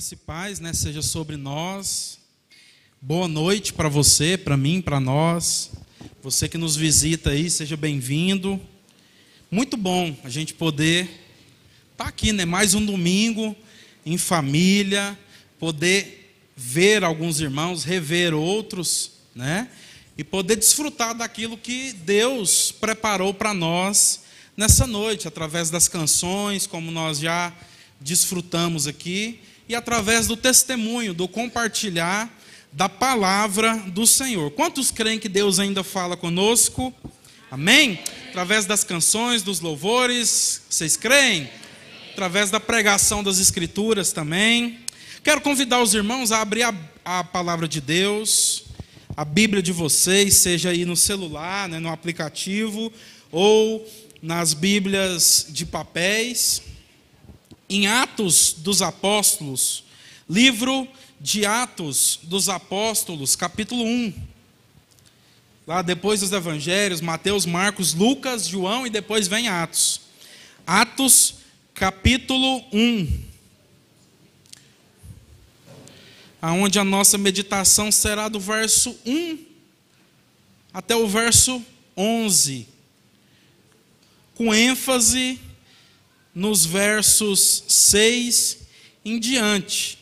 Graça e paz, né, seja sobre nós. Boa noite para você, para mim, para nós. Você que nos visita aí, seja bem-vindo. Muito bom a gente poder estar tá aqui, né, mais um domingo em família, poder ver alguns irmãos, rever outros, né? E poder desfrutar daquilo que Deus preparou para nós nessa noite, através das canções, como nós já desfrutamos aqui, e através do testemunho, do compartilhar da palavra do Senhor. Quantos creem que Deus ainda fala conosco? Amém? Através das canções, dos louvores, vocês creem? Através da pregação das Escrituras também. Quero convidar os irmãos a abrir a, a palavra de Deus, a Bíblia de vocês, seja aí no celular, né, no aplicativo, ou nas Bíblias de papéis, em Atos dos Apóstolos, livro de Atos dos Apóstolos, capítulo 1. Lá depois dos evangelhos, Mateus, Marcos, Lucas, João e depois vem Atos. Atos, capítulo 1. Aonde a nossa meditação será do verso 1 até o verso 11 com ênfase nos versos 6 em diante.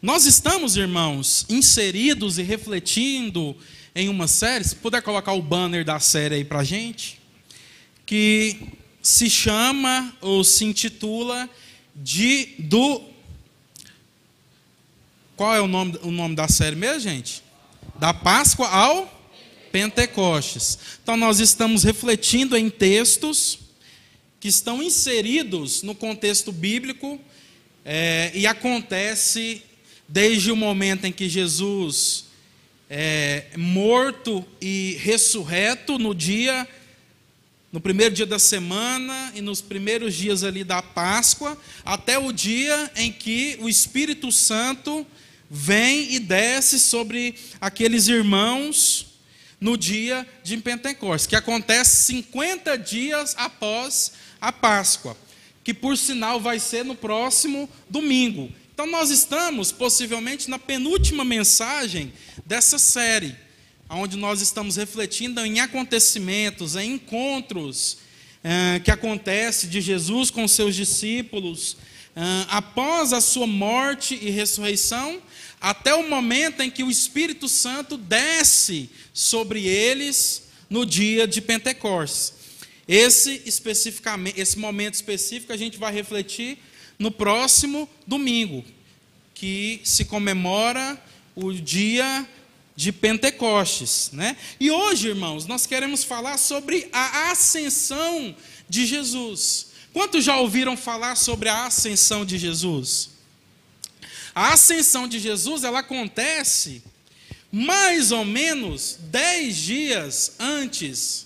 Nós estamos, irmãos, inseridos e refletindo em uma série, se puder colocar o banner da série aí para gente, que se chama ou se intitula de do qual é o nome, o nome da série mesmo, gente? Da Páscoa ao Pentecostes. Então, nós estamos refletindo em textos que estão inseridos no contexto bíblico é, e acontece desde o momento em que Jesus é morto e ressurreto no dia no primeiro dia da semana e nos primeiros dias ali da Páscoa, até o dia em que o Espírito Santo vem e desce sobre aqueles irmãos no dia de Pentecostes, que acontece 50 dias após a Páscoa, que por sinal vai ser no próximo domingo. Então nós estamos possivelmente na penúltima mensagem dessa série, onde nós estamos refletindo em acontecimentos, em encontros eh, que acontece de Jesus com seus discípulos eh, após a sua morte e ressurreição até o momento em que o Espírito Santo desce sobre eles no dia de Pentecostes. Esse especificamente, esse momento específico a gente vai refletir no próximo domingo, que se comemora o dia de Pentecostes, né? E hoje, irmãos, nós queremos falar sobre a ascensão de Jesus. Quantos já ouviram falar sobre a ascensão de Jesus? A ascensão de Jesus, ela acontece mais ou menos dez dias antes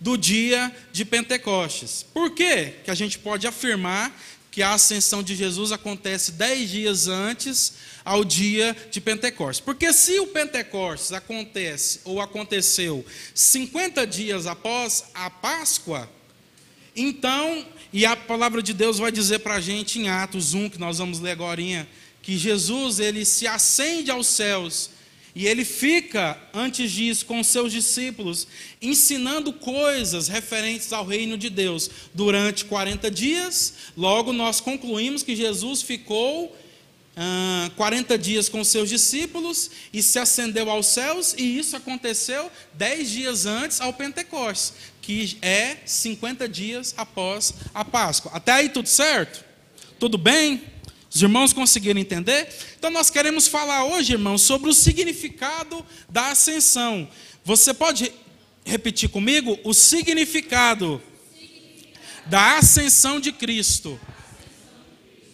do dia de Pentecostes. Por quê? que a gente pode afirmar que a ascensão de Jesus acontece dez dias antes ao dia de Pentecostes? Porque se o Pentecostes acontece ou aconteceu 50 dias após a Páscoa, então e a palavra de Deus vai dizer para a gente em Atos 1, que nós vamos ler agora, que Jesus ele se acende aos céus e ele fica, antes disso, com seus discípulos, ensinando coisas referentes ao reino de Deus durante 40 dias. Logo, nós concluímos que Jesus ficou ah, 40 dias com seus discípulos e se ascendeu aos céus, e isso aconteceu 10 dias antes ao Pentecostes que é 50 dias após a Páscoa. Até aí tudo certo? Tudo bem? Os irmãos conseguiram entender? Então nós queremos falar hoje, irmãos, sobre o significado da ascensão. Você pode repetir comigo o significado da ascensão de Cristo.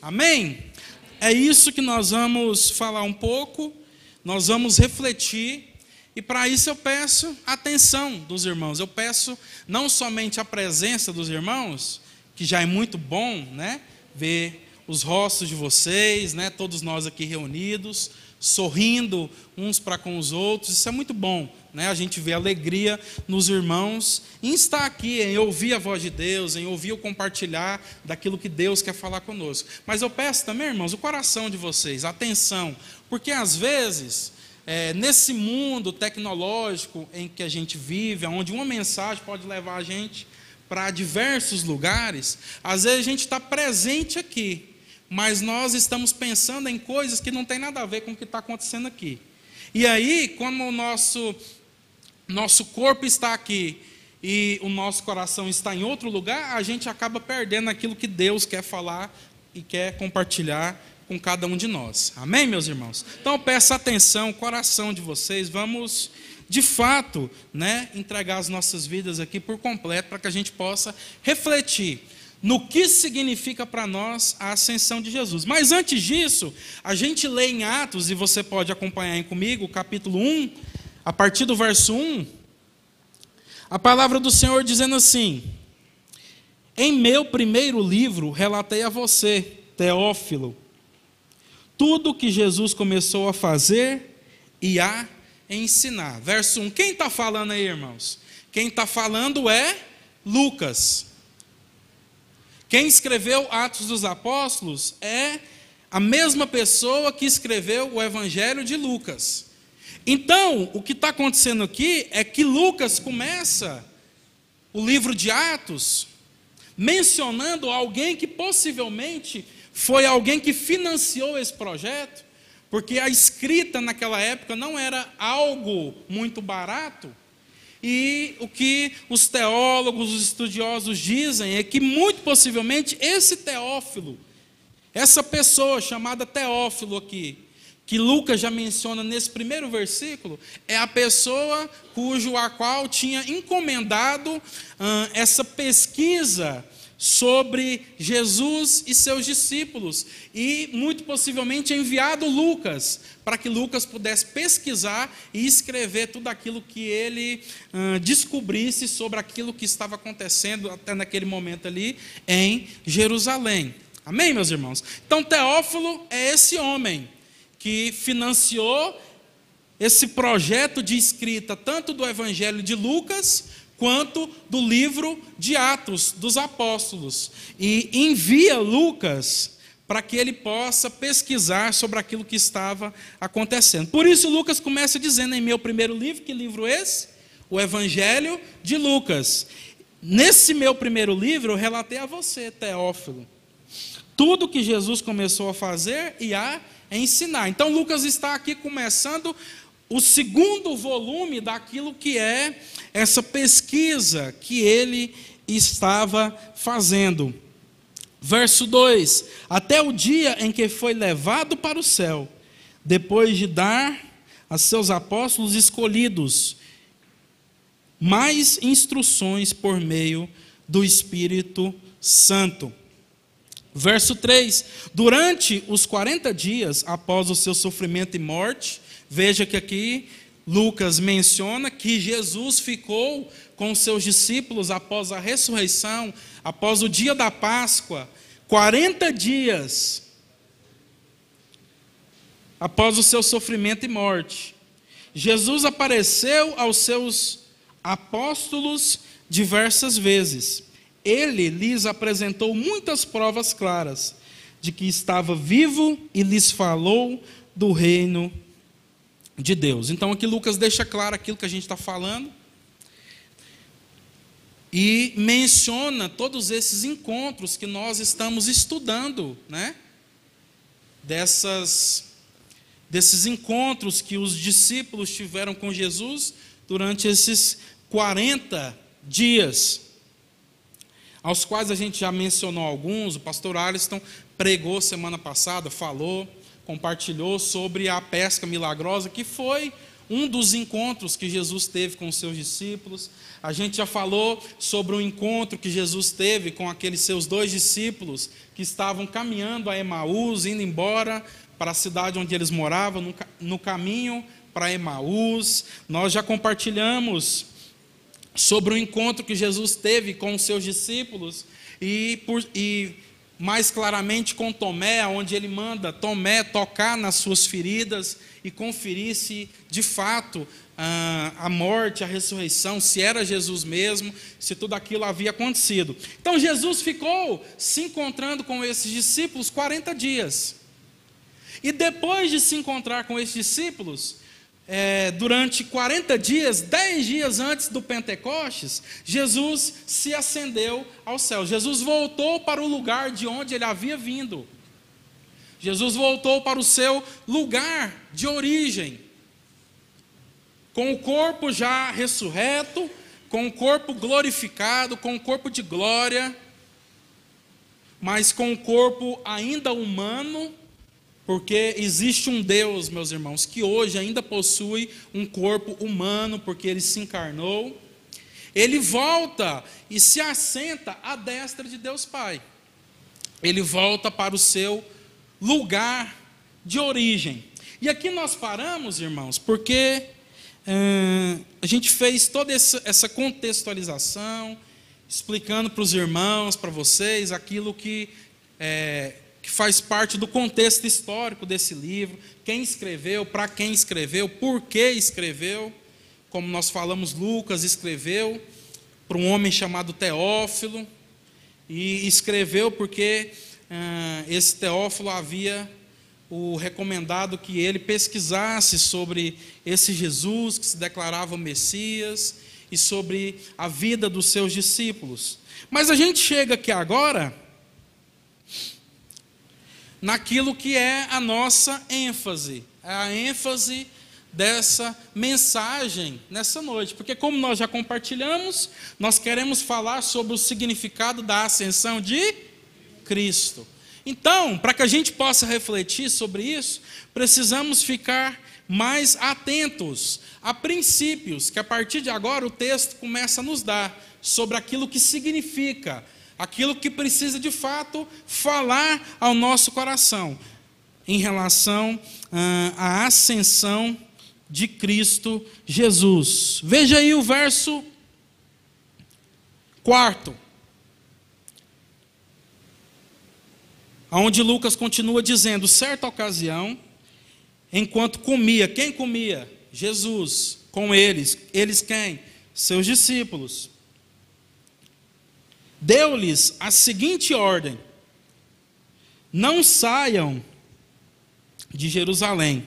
Amém? É isso que nós vamos falar um pouco, nós vamos refletir e para isso eu peço atenção dos irmãos. Eu peço não somente a presença dos irmãos, que já é muito bom, né? Ver os rostos de vocês, né? Todos nós aqui reunidos, sorrindo uns para com os outros. Isso é muito bom, né? A gente vê alegria nos irmãos em estar aqui, em ouvir a voz de Deus, em ouvir o compartilhar daquilo que Deus quer falar conosco. Mas eu peço também, irmãos, o coração de vocês, atenção, porque às vezes é, nesse mundo tecnológico em que a gente vive, onde uma mensagem pode levar a gente para diversos lugares, às vezes a gente está presente aqui, mas nós estamos pensando em coisas que não tem nada a ver com o que está acontecendo aqui. E aí, quando o nosso, nosso corpo está aqui e o nosso coração está em outro lugar, a gente acaba perdendo aquilo que Deus quer falar e quer compartilhar com cada um de nós. Amém, meus irmãos? Então, peço atenção, coração de vocês, vamos de fato, né, entregar as nossas vidas aqui por completo para que a gente possa refletir no que significa para nós a ascensão de Jesus. Mas antes disso, a gente lê em Atos, e você pode acompanhar comigo, capítulo 1, a partir do verso 1, a palavra do Senhor dizendo assim: Em meu primeiro livro relatei a você, Teófilo, tudo que Jesus começou a fazer e a ensinar. Verso 1. Quem está falando aí, irmãos? Quem está falando é Lucas. Quem escreveu Atos dos Apóstolos é a mesma pessoa que escreveu o Evangelho de Lucas. Então, o que está acontecendo aqui é que Lucas começa o livro de Atos mencionando alguém que possivelmente foi alguém que financiou esse projeto, porque a escrita naquela época não era algo muito barato. E o que os teólogos, os estudiosos dizem é que, muito possivelmente, esse Teófilo, essa pessoa chamada Teófilo aqui, que Lucas já menciona nesse primeiro versículo, é a pessoa cujo a qual tinha encomendado hum, essa pesquisa sobre Jesus e seus discípulos e muito possivelmente enviado Lucas para que Lucas pudesse pesquisar e escrever tudo aquilo que ele uh, descobrisse sobre aquilo que estava acontecendo até naquele momento ali em Jerusalém. Amém, meus irmãos? Então Teófilo é esse homem que financiou esse projeto de escrita tanto do Evangelho de Lucas quanto do livro de Atos dos Apóstolos. E envia Lucas para que ele possa pesquisar sobre aquilo que estava acontecendo. Por isso, Lucas começa dizendo em meu primeiro livro: que livro é esse? O Evangelho de Lucas. Nesse meu primeiro livro, eu relatei a você, Teófilo, tudo que Jesus começou a fazer e a ensinar. Então, Lucas está aqui começando o segundo volume daquilo que é essa pesquisa que ele estava fazendo. Verso 2: Até o dia em que foi levado para o céu, depois de dar a seus apóstolos escolhidos mais instruções por meio do Espírito Santo. Verso 3: Durante os 40 dias após o seu sofrimento e morte, Veja que aqui Lucas menciona que Jesus ficou com seus discípulos após a ressurreição, após o dia da Páscoa, 40 dias após o seu sofrimento e morte. Jesus apareceu aos seus apóstolos diversas vezes. Ele lhes apresentou muitas provas claras de que estava vivo e lhes falou do reino de Deus. Então aqui Lucas deixa claro aquilo que a gente está falando e menciona todos esses encontros que nós estamos estudando, né? Dessas desses encontros que os discípulos tiveram com Jesus durante esses 40 dias, aos quais a gente já mencionou alguns, o pastor Aliston pregou semana passada, falou compartilhou sobre a pesca milagrosa, que foi um dos encontros que Jesus teve com os seus discípulos. A gente já falou sobre o encontro que Jesus teve com aqueles seus dois discípulos que estavam caminhando a Emaús, indo embora para a cidade onde eles moravam, no, caminho para Emaús. Nós já compartilhamos sobre o encontro que Jesus teve com os seus discípulos e, por, e mais claramente com Tomé, onde ele manda Tomé tocar nas suas feridas e conferir se de fato a morte, a ressurreição, se era Jesus mesmo, se tudo aquilo havia acontecido. Então Jesus ficou se encontrando com esses discípulos 40 dias. E depois de se encontrar com esses discípulos, é, durante 40 dias, 10 dias antes do Pentecostes, Jesus se ascendeu ao céu. Jesus voltou para o lugar de onde ele havia vindo. Jesus voltou para o seu lugar de origem com o corpo já ressurreto, com o corpo glorificado, com o corpo de glória, mas com o corpo ainda humano, porque existe um Deus, meus irmãos, que hoje ainda possui um corpo humano, porque ele se encarnou. Ele volta e se assenta à destra de Deus Pai. Ele volta para o seu lugar de origem. E aqui nós paramos, irmãos, porque a gente fez toda essa contextualização, explicando para os irmãos, para vocês, aquilo que, é, que faz parte do contexto histórico desse livro, quem escreveu, para quem escreveu, por que escreveu. Como nós falamos, Lucas escreveu para um homem chamado Teófilo, e escreveu porque esse Teófilo havia o recomendado que ele pesquisasse sobre esse Jesus que se declarava Messias e sobre a vida dos seus discípulos. Mas a gente chega aqui agora naquilo que é a nossa ênfase, a ênfase dessa mensagem nessa noite, porque como nós já compartilhamos, nós queremos falar sobre o significado da ascensão de Cristo. Então, para que a gente possa refletir sobre isso, precisamos ficar mais atentos a princípios que a partir de agora o texto começa a nos dar sobre aquilo que significa, aquilo que precisa de fato falar ao nosso coração em relação ah, à ascensão de Cristo Jesus. Veja aí o verso quarto. onde Lucas continua dizendo: certa ocasião, enquanto comia, quem comia? Jesus, com eles. Eles quem? Seus discípulos. Deu-lhes a seguinte ordem: não saiam de Jerusalém,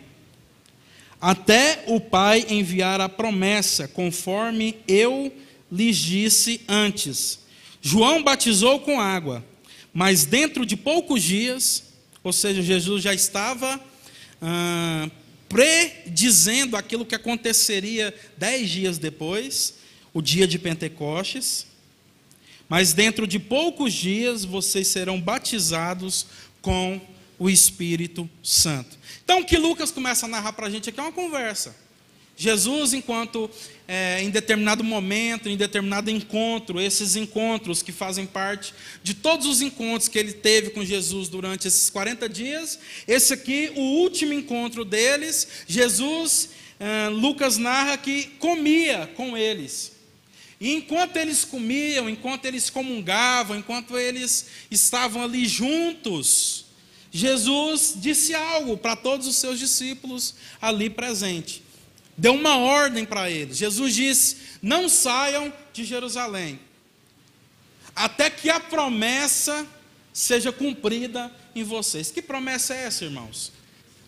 até o Pai enviar a promessa, conforme eu lhes disse antes. João batizou com água mas dentro de poucos dias, ou seja, Jesus já estava ah, predizendo aquilo que aconteceria dez dias depois, o dia de Pentecostes. Mas dentro de poucos dias vocês serão batizados com o Espírito Santo. Então, o que Lucas começa a narrar para a gente aqui é uma conversa. Jesus, enquanto é, em determinado momento, em determinado encontro, esses encontros que fazem parte de todos os encontros que ele teve com Jesus durante esses 40 dias, esse aqui, o último encontro deles, Jesus, é, Lucas narra que comia com eles. E enquanto eles comiam, enquanto eles comungavam, enquanto eles estavam ali juntos, Jesus disse algo para todos os seus discípulos ali presentes deu uma ordem para eles. Jesus disse: Não saiam de Jerusalém, até que a promessa seja cumprida em vocês. Que promessa é essa, irmãos?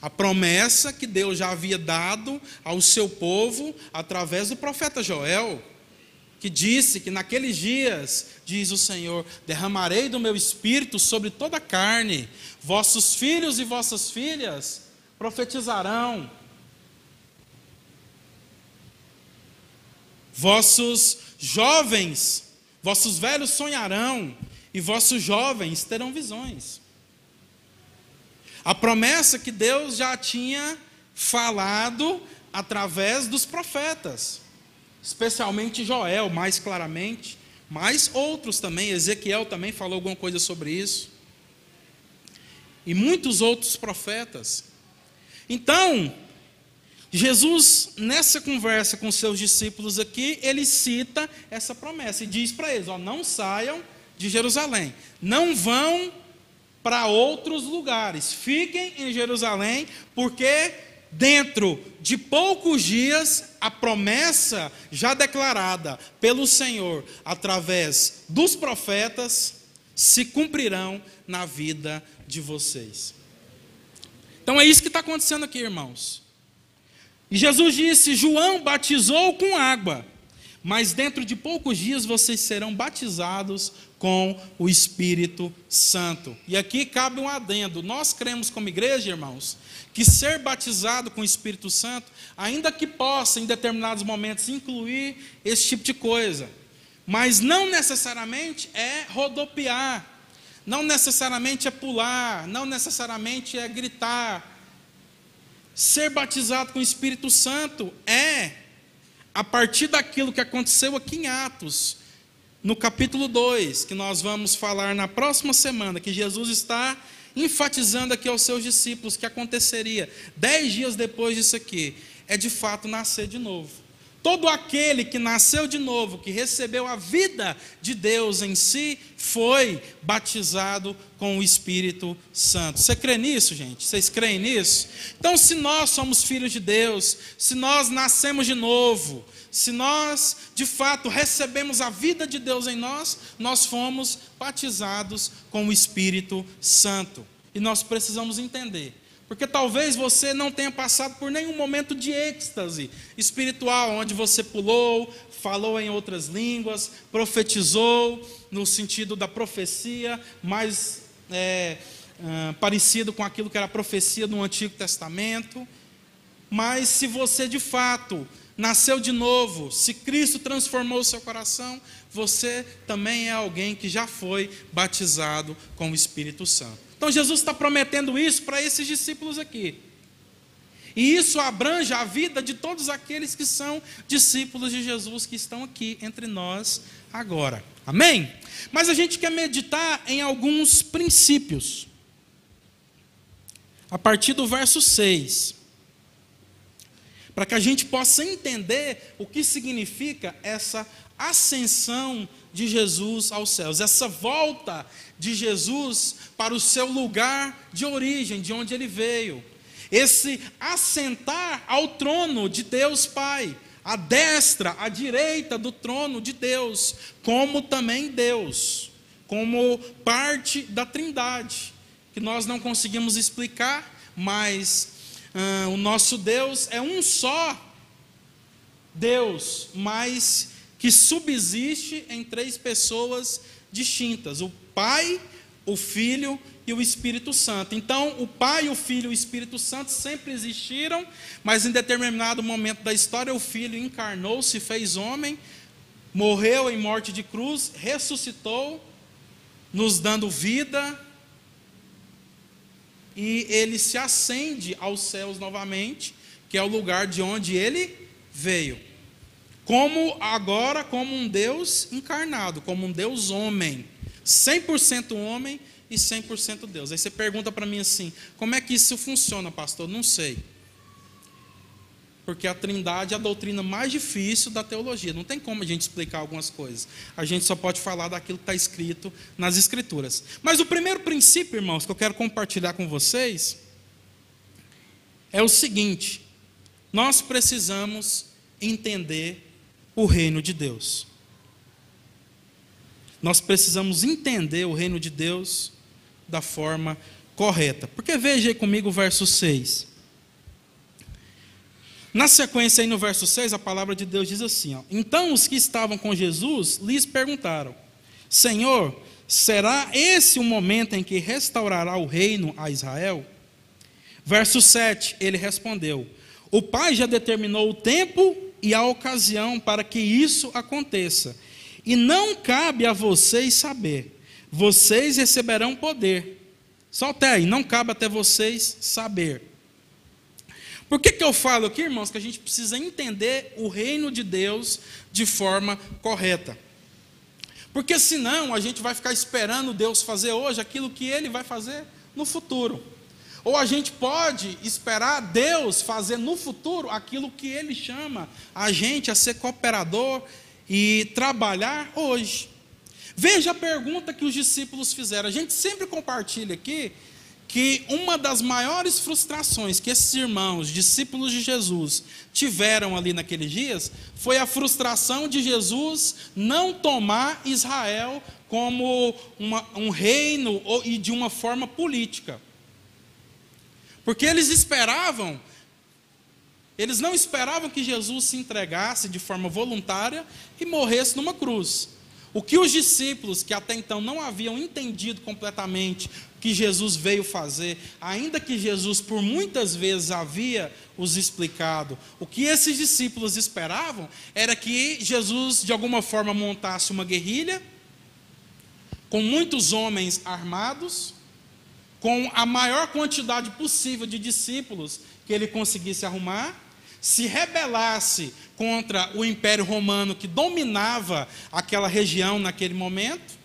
A promessa que Deus já havia dado ao seu povo através do profeta Joel, que disse que naqueles dias, diz o Senhor, derramarei do meu espírito sobre toda a carne, vossos filhos e vossas filhas profetizarão, Vossos jovens, vossos velhos sonharão, e vossos jovens terão visões. A promessa que Deus já tinha falado através dos profetas, especialmente Joel, mais claramente, mas outros também, Ezequiel também falou alguma coisa sobre isso, e muitos outros profetas. Então, Jesus, nessa conversa com seus discípulos aqui, ele cita essa promessa e diz para eles: ó, não saiam de Jerusalém, não vão para outros lugares. Fiquem em Jerusalém, porque dentro de poucos dias a promessa já declarada pelo Senhor através dos profetas se cumprirão na vida de vocês. Então é isso que está acontecendo aqui, irmãos. E Jesus disse: João batizou com água, mas dentro de poucos dias vocês serão batizados com o Espírito Santo. E aqui cabe um adendo. Nós cremos como igreja, irmãos, que ser batizado com o Espírito Santo, ainda que possa em determinados momentos incluir esse tipo de coisa, mas não necessariamente é rodopiar, não necessariamente é pular, não necessariamente é gritar. Ser batizado com o Espírito Santo é a partir daquilo que aconteceu aqui em Atos, no capítulo 2, que nós vamos falar na próxima semana, que Jesus está enfatizando aqui aos seus discípulos que aconteceria dez dias depois disso aqui, é de fato nascer de novo. Todo aquele que nasceu de novo, que recebeu a vida de Deus em si, foi batizado com o Espírito Santo. Você crê nisso, gente? Vocês creem nisso? Então, se nós somos filhos de Deus, se nós nascemos de novo, se nós de fato recebemos a vida de Deus em nós, nós fomos batizados com o Espírito Santo. E nós precisamos entender. Porque talvez você não tenha passado por nenhum momento de êxtase espiritual, onde você pulou, falou em outras línguas, profetizou, no sentido da profecia, mais é, é, parecido com aquilo que era profecia no Antigo Testamento. Mas se você de fato nasceu de novo, se Cristo transformou o seu coração, você também é alguém que já foi batizado com o Espírito Santo. Então Jesus está prometendo isso para esses discípulos aqui. E isso abrange a vida de todos aqueles que são discípulos de Jesus que estão aqui entre nós agora. Amém? Mas a gente quer meditar em alguns princípios. A partir do verso 6 para que a gente possa entender o que significa essa ascensão de Jesus aos céus, essa volta de Jesus para o seu lugar de origem, de onde ele veio, esse assentar ao trono de Deus Pai, à destra, à direita do trono de Deus, como também Deus, como parte da Trindade, que nós não conseguimos explicar, mas ah, o nosso Deus é um só Deus, mas que subsiste em três pessoas distintas: o Pai, o Filho e o Espírito Santo. Então, o Pai, o Filho e o Espírito Santo sempre existiram, mas em determinado momento da história, o Filho encarnou, se fez homem, morreu em morte de cruz, ressuscitou, nos dando vida, e ele se acende aos céus novamente, que é o lugar de onde ele veio. Como agora como um Deus encarnado, como um Deus homem, 100% homem e 100% Deus. Aí você pergunta para mim assim: como é que isso funciona, pastor? Não sei porque a trindade é a doutrina mais difícil da teologia. Não tem como a gente explicar algumas coisas. A gente só pode falar daquilo que está escrito nas Escrituras. Mas o primeiro princípio, irmãos, que eu quero compartilhar com vocês é o seguinte: nós precisamos entender o reino de Deus. Nós precisamos entender o reino de Deus da forma correta. Porque veja aí comigo o verso 6. Na sequência, aí no verso 6, a palavra de Deus diz assim: ó, Então os que estavam com Jesus lhes perguntaram: Senhor, será esse o momento em que restaurará o reino a Israel? Verso 7, ele respondeu: O Pai já determinou o tempo e a ocasião para que isso aconteça, e não cabe a vocês saber. Vocês receberão poder. Solte aí, não cabe até vocês saber por que, que eu falo aqui, irmãos, que a gente precisa entender o reino de Deus de forma correta? Porque senão a gente vai ficar esperando Deus fazer hoje aquilo que Ele vai fazer no futuro. Ou a gente pode esperar Deus fazer no futuro aquilo que Ele chama a gente a ser cooperador e trabalhar hoje. Veja a pergunta que os discípulos fizeram. A gente sempre compartilha aqui que uma das maiores frustrações que esses irmãos, discípulos de Jesus, tiveram ali naqueles dias foi a frustração de Jesus não tomar Israel como uma, um reino e de uma forma política. Porque eles esperavam, eles não esperavam que Jesus se entregasse de forma voluntária e morresse numa cruz. O que os discípulos, que até então não haviam entendido completamente o que Jesus veio fazer, ainda que Jesus por muitas vezes havia os explicado, o que esses discípulos esperavam era que Jesus de alguma forma montasse uma guerrilha, com muitos homens armados, com a maior quantidade possível de discípulos que ele conseguisse arrumar, se rebelasse contra o Império Romano que dominava aquela região naquele momento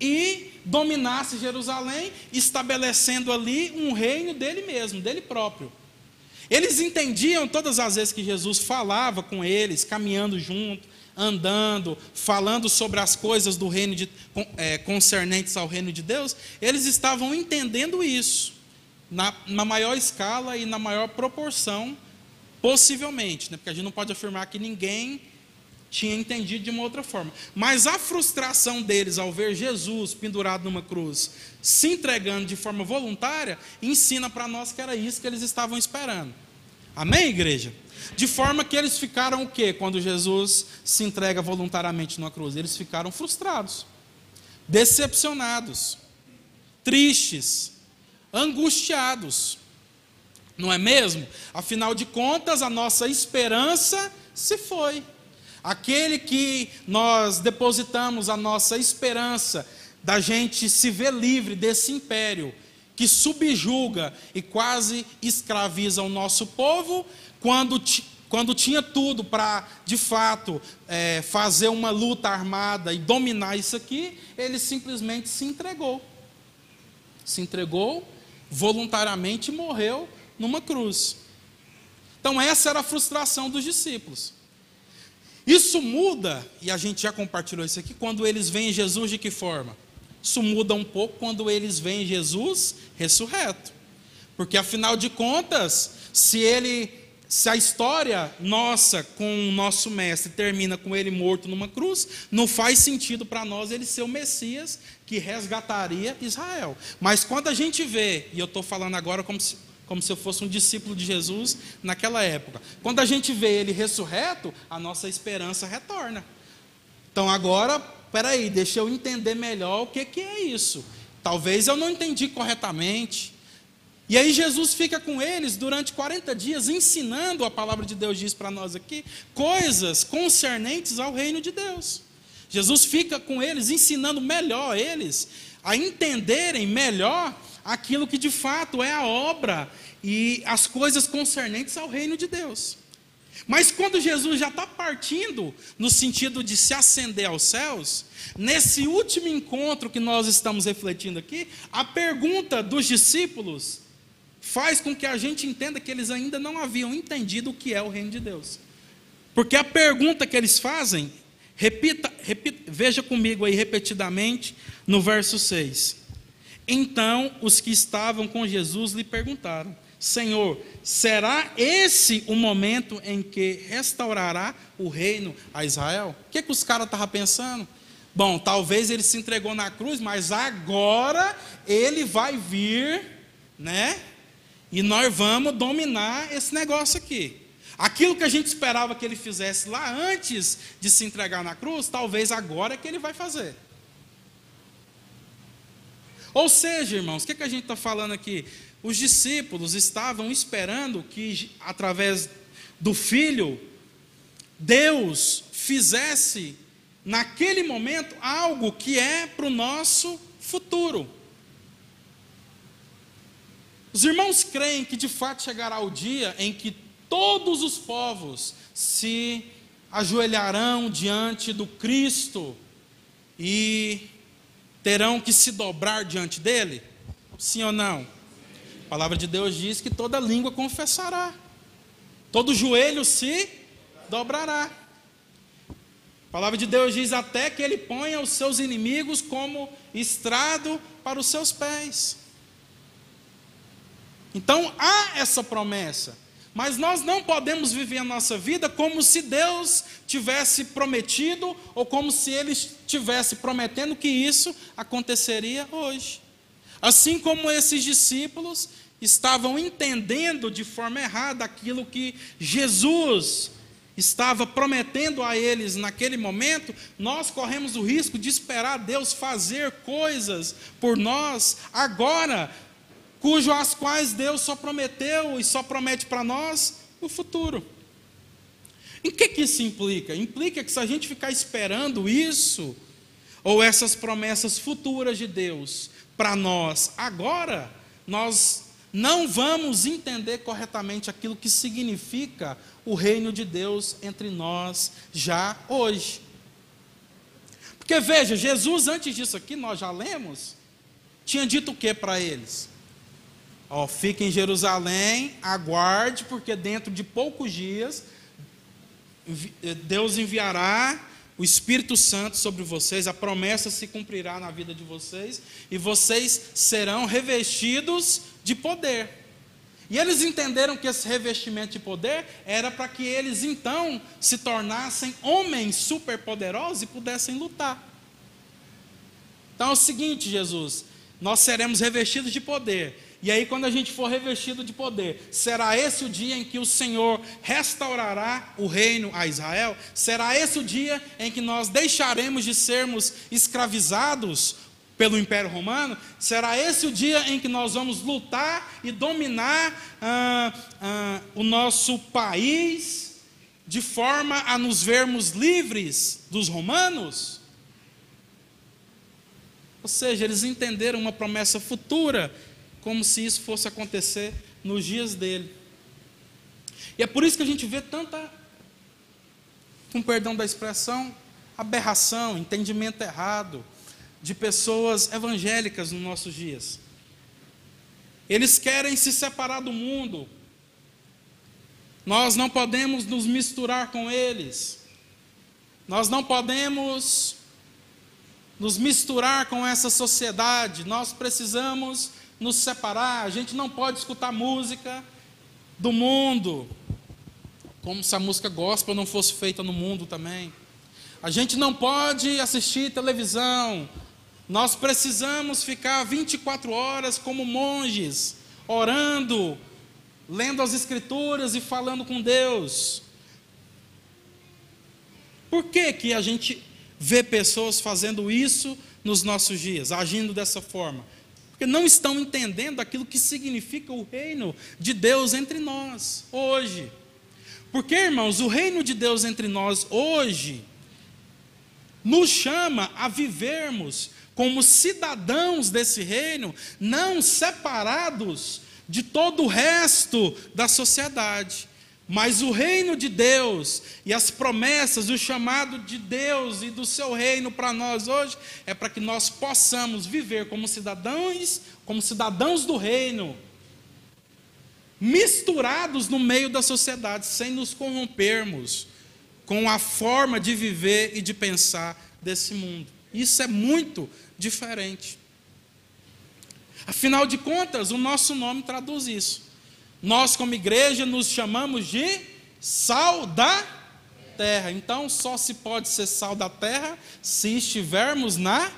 e dominasse Jerusalém, estabelecendo ali um reino dele mesmo, dele próprio. Eles entendiam todas as vezes que Jesus falava com eles, caminhando junto, andando, falando sobre as coisas do reino de, é, concernentes ao reino de Deus, eles estavam entendendo isso na, na maior escala e na maior proporção Possivelmente, né? porque a gente não pode afirmar que ninguém tinha entendido de uma outra forma. Mas a frustração deles ao ver Jesus pendurado numa cruz, se entregando de forma voluntária, ensina para nós que era isso que eles estavam esperando. Amém, igreja? De forma que eles ficaram o quê quando Jesus se entrega voluntariamente numa cruz? Eles ficaram frustrados, decepcionados, tristes, angustiados. Não é mesmo? Afinal de contas, a nossa esperança se foi. Aquele que nós depositamos a nossa esperança da gente se ver livre desse império que subjuga e quase escraviza o nosso povo, quando, quando tinha tudo para, de fato, é, fazer uma luta armada e dominar isso aqui, ele simplesmente se entregou. Se entregou voluntariamente morreu numa cruz. Então, essa era a frustração dos discípulos. Isso muda, e a gente já compartilhou isso aqui, quando eles veem Jesus de que forma? Isso muda um pouco quando eles veem Jesus ressurreto. Porque afinal de contas, se ele se a história nossa com o nosso mestre termina com ele morto numa cruz, não faz sentido para nós ele ser o Messias que resgataria Israel. Mas quando a gente vê, e eu estou falando agora como se, como se eu fosse um discípulo de Jesus naquela época. Quando a gente vê ele ressurreto, a nossa esperança retorna. Então agora, peraí, deixa eu entender melhor o que, que é isso. Talvez eu não entendi corretamente. E aí Jesus fica com eles durante 40 dias ensinando, a palavra de Deus diz para nós aqui, coisas concernentes ao reino de Deus. Jesus fica com eles ensinando melhor eles a entenderem melhor aquilo que de fato é a obra e as coisas concernentes ao reino de Deus. Mas quando Jesus já está partindo, no sentido de se ascender aos céus, nesse último encontro que nós estamos refletindo aqui, a pergunta dos discípulos faz com que a gente entenda que eles ainda não haviam entendido o que é o reino de Deus. Porque a pergunta que eles fazem, repita, repita veja comigo aí repetidamente no verso 6. Então os que estavam com Jesus lhe perguntaram: Senhor, será esse o momento em que restaurará o reino a Israel? O que, que os caras estavam pensando? Bom, talvez ele se entregou na cruz, mas agora ele vai vir, né? E nós vamos dominar esse negócio aqui. Aquilo que a gente esperava que ele fizesse lá antes de se entregar na cruz, talvez agora é que ele vai fazer. Ou seja, irmãos, o que, que a gente está falando aqui? Os discípulos estavam esperando que, através do Filho, Deus fizesse, naquele momento, algo que é para o nosso futuro. Os irmãos creem que de fato chegará o dia em que todos os povos se ajoelharão diante do Cristo e terão que se dobrar diante dele? Sim ou não? A palavra de Deus diz que toda língua confessará, todo joelho se dobrará. A palavra de Deus diz até que ele ponha os seus inimigos como estrado para os seus pés. Então há essa promessa. Mas nós não podemos viver a nossa vida como se Deus tivesse prometido ou como se Ele estivesse prometendo que isso aconteceria hoje. Assim como esses discípulos estavam entendendo de forma errada aquilo que Jesus estava prometendo a eles naquele momento, nós corremos o risco de esperar Deus fazer coisas por nós agora, cujo as quais Deus só prometeu e só promete para nós no futuro. Em que, que isso implica? Implica que se a gente ficar esperando isso, ou essas promessas futuras de Deus para nós agora, nós não vamos entender corretamente aquilo que significa o reino de Deus entre nós já hoje. Porque veja, Jesus, antes disso aqui, nós já lemos, tinha dito o que para eles? Ó, fique em Jerusalém, aguarde, porque dentro de poucos dias eh, Deus enviará o Espírito Santo sobre vocês, a promessa se cumprirá na vida de vocês, e vocês serão revestidos de poder. E eles entenderam que esse revestimento de poder era para que eles então se tornassem homens superpoderosos e pudessem lutar. Então é o seguinte, Jesus, nós seremos revestidos de poder. E aí, quando a gente for revestido de poder, será esse o dia em que o Senhor restaurará o reino a Israel? Será esse o dia em que nós deixaremos de sermos escravizados pelo Império Romano? Será esse o dia em que nós vamos lutar e dominar ah, ah, o nosso país de forma a nos vermos livres dos romanos? Ou seja, eles entenderam uma promessa futura como se isso fosse acontecer nos dias dele. E é por isso que a gente vê tanta, com perdão da expressão, aberração, entendimento errado de pessoas evangélicas nos nossos dias. Eles querem se separar do mundo. Nós não podemos nos misturar com eles. Nós não podemos nos misturar com essa sociedade. Nós precisamos nos separar, a gente não pode escutar música do mundo, como se a música gospel não fosse feita no mundo também. A gente não pode assistir televisão. Nós precisamos ficar 24 horas como monges, orando, lendo as escrituras e falando com Deus. Por que que a gente vê pessoas fazendo isso nos nossos dias, agindo dessa forma? Porque não estão entendendo aquilo que significa o reino de Deus entre nós hoje. Porque, irmãos, o reino de Deus entre nós hoje nos chama a vivermos como cidadãos desse reino, não separados de todo o resto da sociedade. Mas o reino de Deus e as promessas, o chamado de Deus e do seu reino para nós hoje é para que nós possamos viver como cidadãos, como cidadãos do reino, misturados no meio da sociedade, sem nos corrompermos com a forma de viver e de pensar desse mundo. Isso é muito diferente. Afinal de contas, o nosso nome traduz isso. Nós, como igreja, nos chamamos de sal da terra. Então, só se pode ser sal da terra se estivermos na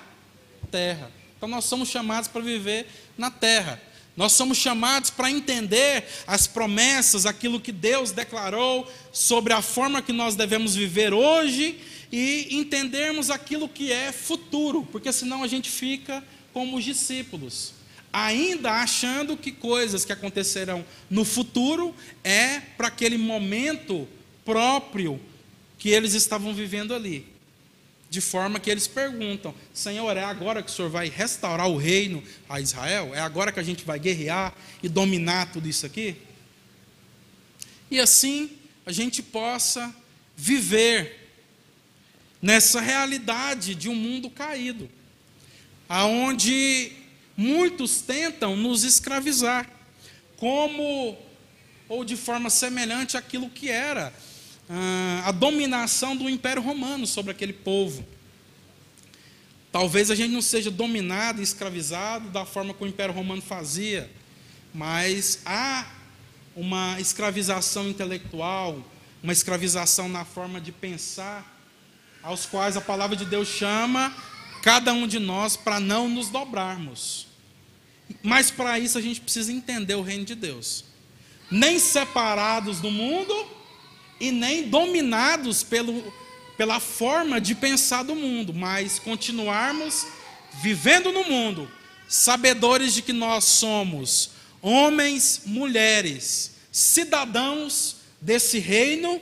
terra. Então, nós somos chamados para viver na terra. Nós somos chamados para entender as promessas, aquilo que Deus declarou sobre a forma que nós devemos viver hoje e entendermos aquilo que é futuro, porque senão a gente fica como os discípulos ainda achando que coisas que acontecerão no futuro é para aquele momento próprio que eles estavam vivendo ali. De forma que eles perguntam: Senhor, é agora que o Senhor vai restaurar o reino a Israel? É agora que a gente vai guerrear e dominar tudo isso aqui? E assim a gente possa viver nessa realidade de um mundo caído, aonde muitos tentam nos escravizar, como ou de forma semelhante àquilo que era ah, a dominação do Império Romano sobre aquele povo. Talvez a gente não seja dominado e escravizado da forma que o Império Romano fazia, mas há uma escravização intelectual, uma escravização na forma de pensar, aos quais a palavra de Deus chama cada um de nós para não nos dobrarmos. Mas para isso a gente precisa entender o reino de Deus. Nem separados do mundo e nem dominados pelo, pela forma de pensar do mundo, mas continuarmos vivendo no mundo, sabedores de que nós somos homens, mulheres, cidadãos desse reino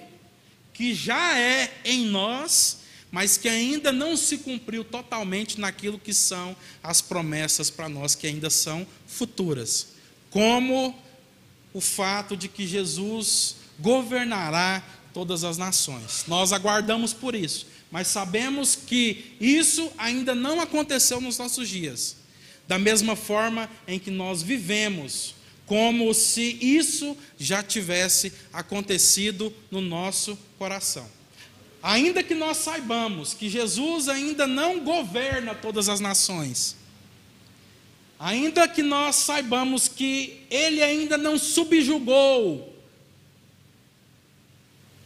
que já é em nós, mas que ainda não se cumpriu totalmente naquilo que são as promessas para nós, que ainda são futuras. Como o fato de que Jesus governará todas as nações. Nós aguardamos por isso, mas sabemos que isso ainda não aconteceu nos nossos dias. Da mesma forma em que nós vivemos, como se isso já tivesse acontecido no nosso coração. Ainda que nós saibamos que Jesus ainda não governa todas as nações, ainda que nós saibamos que ele ainda não subjugou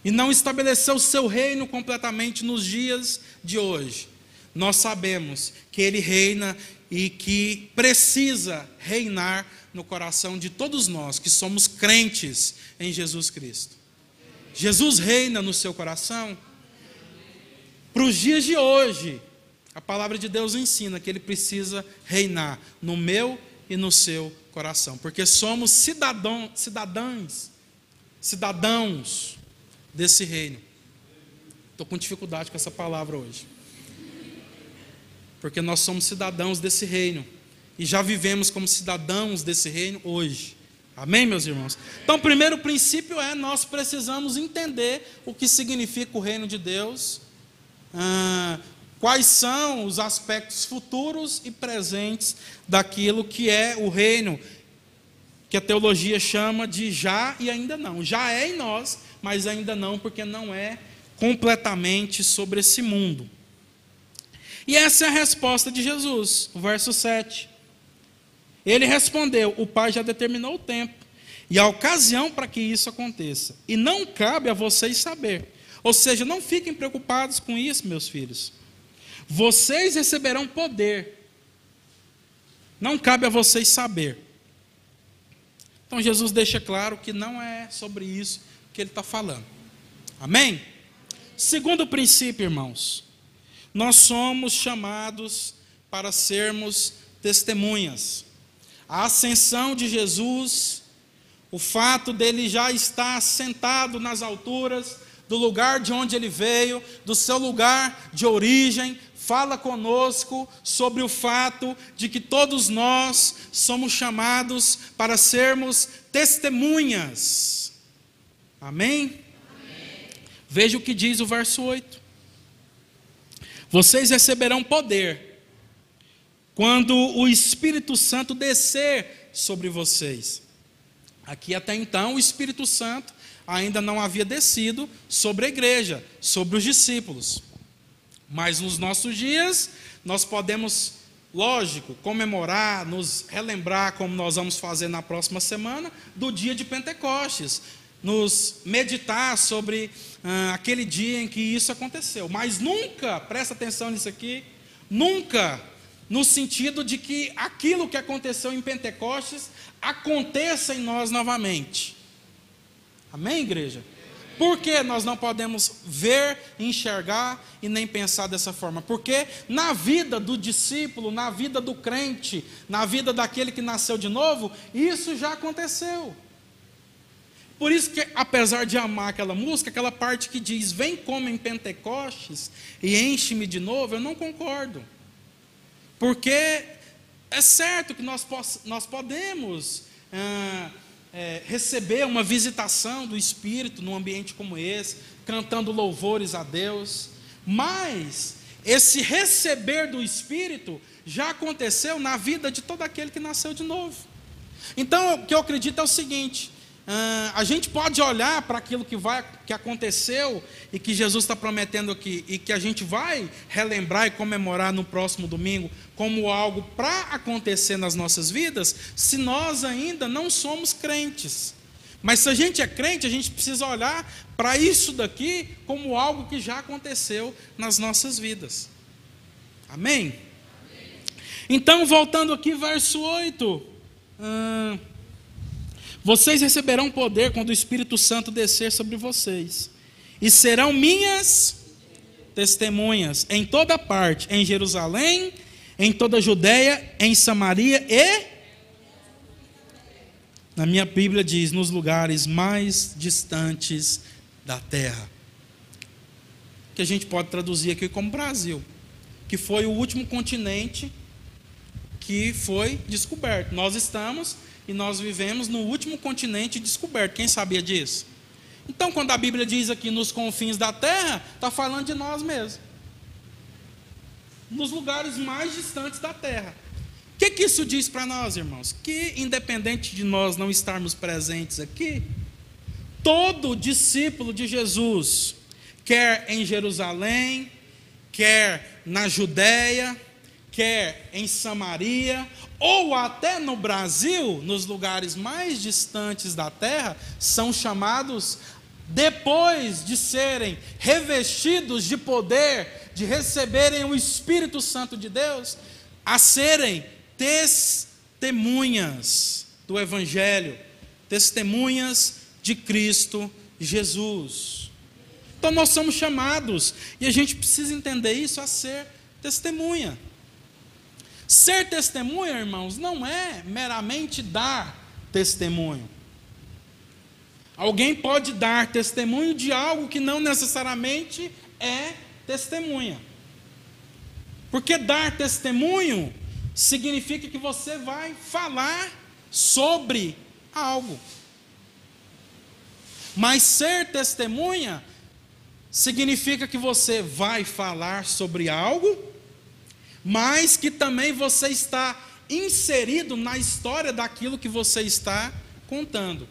e não estabeleceu o seu reino completamente nos dias de hoje, nós sabemos que ele reina e que precisa reinar no coração de todos nós que somos crentes em Jesus Cristo. Jesus reina no seu coração? Para os dias de hoje, a palavra de Deus ensina que ele precisa reinar no meu e no seu coração, porque somos cidadão, cidadãos, cidadãos desse reino. Estou com dificuldade com essa palavra hoje. Porque nós somos cidadãos desse reino e já vivemos como cidadãos desse reino hoje. Amém, meus irmãos? Então, o primeiro princípio é nós precisamos entender o que significa o reino de Deus quais são os aspectos futuros e presentes daquilo que é o reino, que a teologia chama de já e ainda não. Já é em nós, mas ainda não, porque não é completamente sobre esse mundo. E essa é a resposta de Jesus, o verso 7. Ele respondeu: O Pai já determinou o tempo e a ocasião para que isso aconteça, e não cabe a vocês saber ou seja, não fiquem preocupados com isso, meus filhos. Vocês receberão poder. Não cabe a vocês saber. Então Jesus deixa claro que não é sobre isso que ele está falando. Amém? Segundo princípio, irmãos, nós somos chamados para sermos testemunhas. A ascensão de Jesus, o fato dele já estar sentado nas alturas, do lugar de onde ele veio, do seu lugar de origem, fala conosco sobre o fato de que todos nós somos chamados para sermos testemunhas. Amém? Amém? Veja o que diz o verso 8. Vocês receberão poder quando o Espírito Santo descer sobre vocês. Aqui até então o Espírito Santo ainda não havia descido sobre a igreja, sobre os discípulos. Mas nos nossos dias, nós podemos, lógico, comemorar, nos relembrar, como nós vamos fazer na próxima semana, do dia de Pentecostes, nos meditar sobre ah, aquele dia em que isso aconteceu. Mas nunca, presta atenção nisso aqui, nunca no sentido de que aquilo que aconteceu em Pentecostes aconteça em nós novamente. Amém, igreja? Por que nós não podemos ver, enxergar e nem pensar dessa forma? Porque na vida do discípulo, na vida do crente, na vida daquele que nasceu de novo, isso já aconteceu. Por isso que, apesar de amar aquela música, aquela parte que diz, vem como em Pentecostes e enche-me de novo, eu não concordo. Porque é certo que nós, nós podemos ah, é, receber uma visitação do Espírito num ambiente como esse, cantando louvores a Deus, mas esse receber do Espírito já aconteceu na vida de todo aquele que nasceu de novo. Então, o que eu acredito é o seguinte: Uh, a gente pode olhar para aquilo que, vai, que aconteceu e que Jesus está prometendo aqui, e que a gente vai relembrar e comemorar no próximo domingo como algo para acontecer nas nossas vidas, se nós ainda não somos crentes. Mas se a gente é crente, a gente precisa olhar para isso daqui como algo que já aconteceu nas nossas vidas. Amém? Amém. Então, voltando aqui, verso 8. Hum, vocês receberão poder quando o Espírito Santo descer sobre vocês, e serão minhas testemunhas em toda parte, em Jerusalém, em toda a Judéia, em Samaria e na minha Bíblia diz nos lugares mais distantes da terra. Que a gente pode traduzir aqui como Brasil, que foi o último continente que foi descoberto. Nós estamos e nós vivemos no último continente descoberto. Quem sabia disso? Então, quando a Bíblia diz aqui nos confins da terra, está falando de nós mesmos. Nos lugares mais distantes da terra. O que, que isso diz para nós, irmãos? Que, independente de nós não estarmos presentes aqui, todo discípulo de Jesus, quer em Jerusalém, quer na Judéia, quer em Samaria, ou até no Brasil, nos lugares mais distantes da terra, são chamados, depois de serem revestidos de poder, de receberem o Espírito Santo de Deus, a serem testemunhas do Evangelho, testemunhas de Cristo Jesus. Então nós somos chamados, e a gente precisa entender isso, a ser testemunha. Ser testemunha, irmãos, não é meramente dar testemunho. Alguém pode dar testemunho de algo que não necessariamente é testemunha. Porque dar testemunho significa que você vai falar sobre algo. Mas ser testemunha significa que você vai falar sobre algo mas que também você está inserido na história daquilo que você está contando.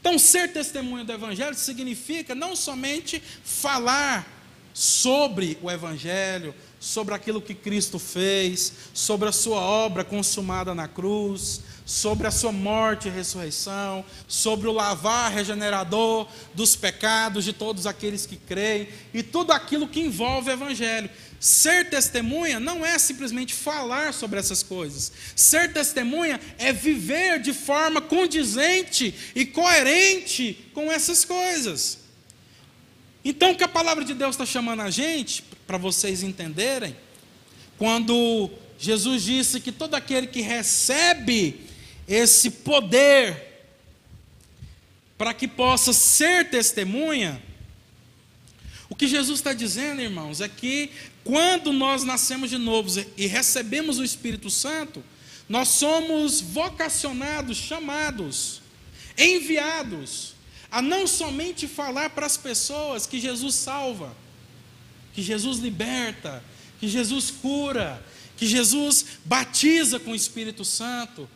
Então, ser testemunho do Evangelho significa não somente falar sobre o Evangelho, sobre aquilo que Cristo fez, sobre a sua obra consumada na cruz, sobre a sua morte e ressurreição, sobre o lavar regenerador dos pecados de todos aqueles que creem e tudo aquilo que envolve o Evangelho. Ser testemunha não é simplesmente falar sobre essas coisas. Ser testemunha é viver de forma condizente e coerente com essas coisas. Então, o que a palavra de Deus está chamando a gente, para vocês entenderem, quando Jesus disse que todo aquele que recebe esse poder para que possa ser testemunha, o que Jesus está dizendo, irmãos, é que quando nós nascemos de novo e recebemos o Espírito Santo, nós somos vocacionados, chamados, enviados a não somente falar para as pessoas que Jesus salva, que Jesus liberta, que Jesus cura, que Jesus batiza com o Espírito Santo.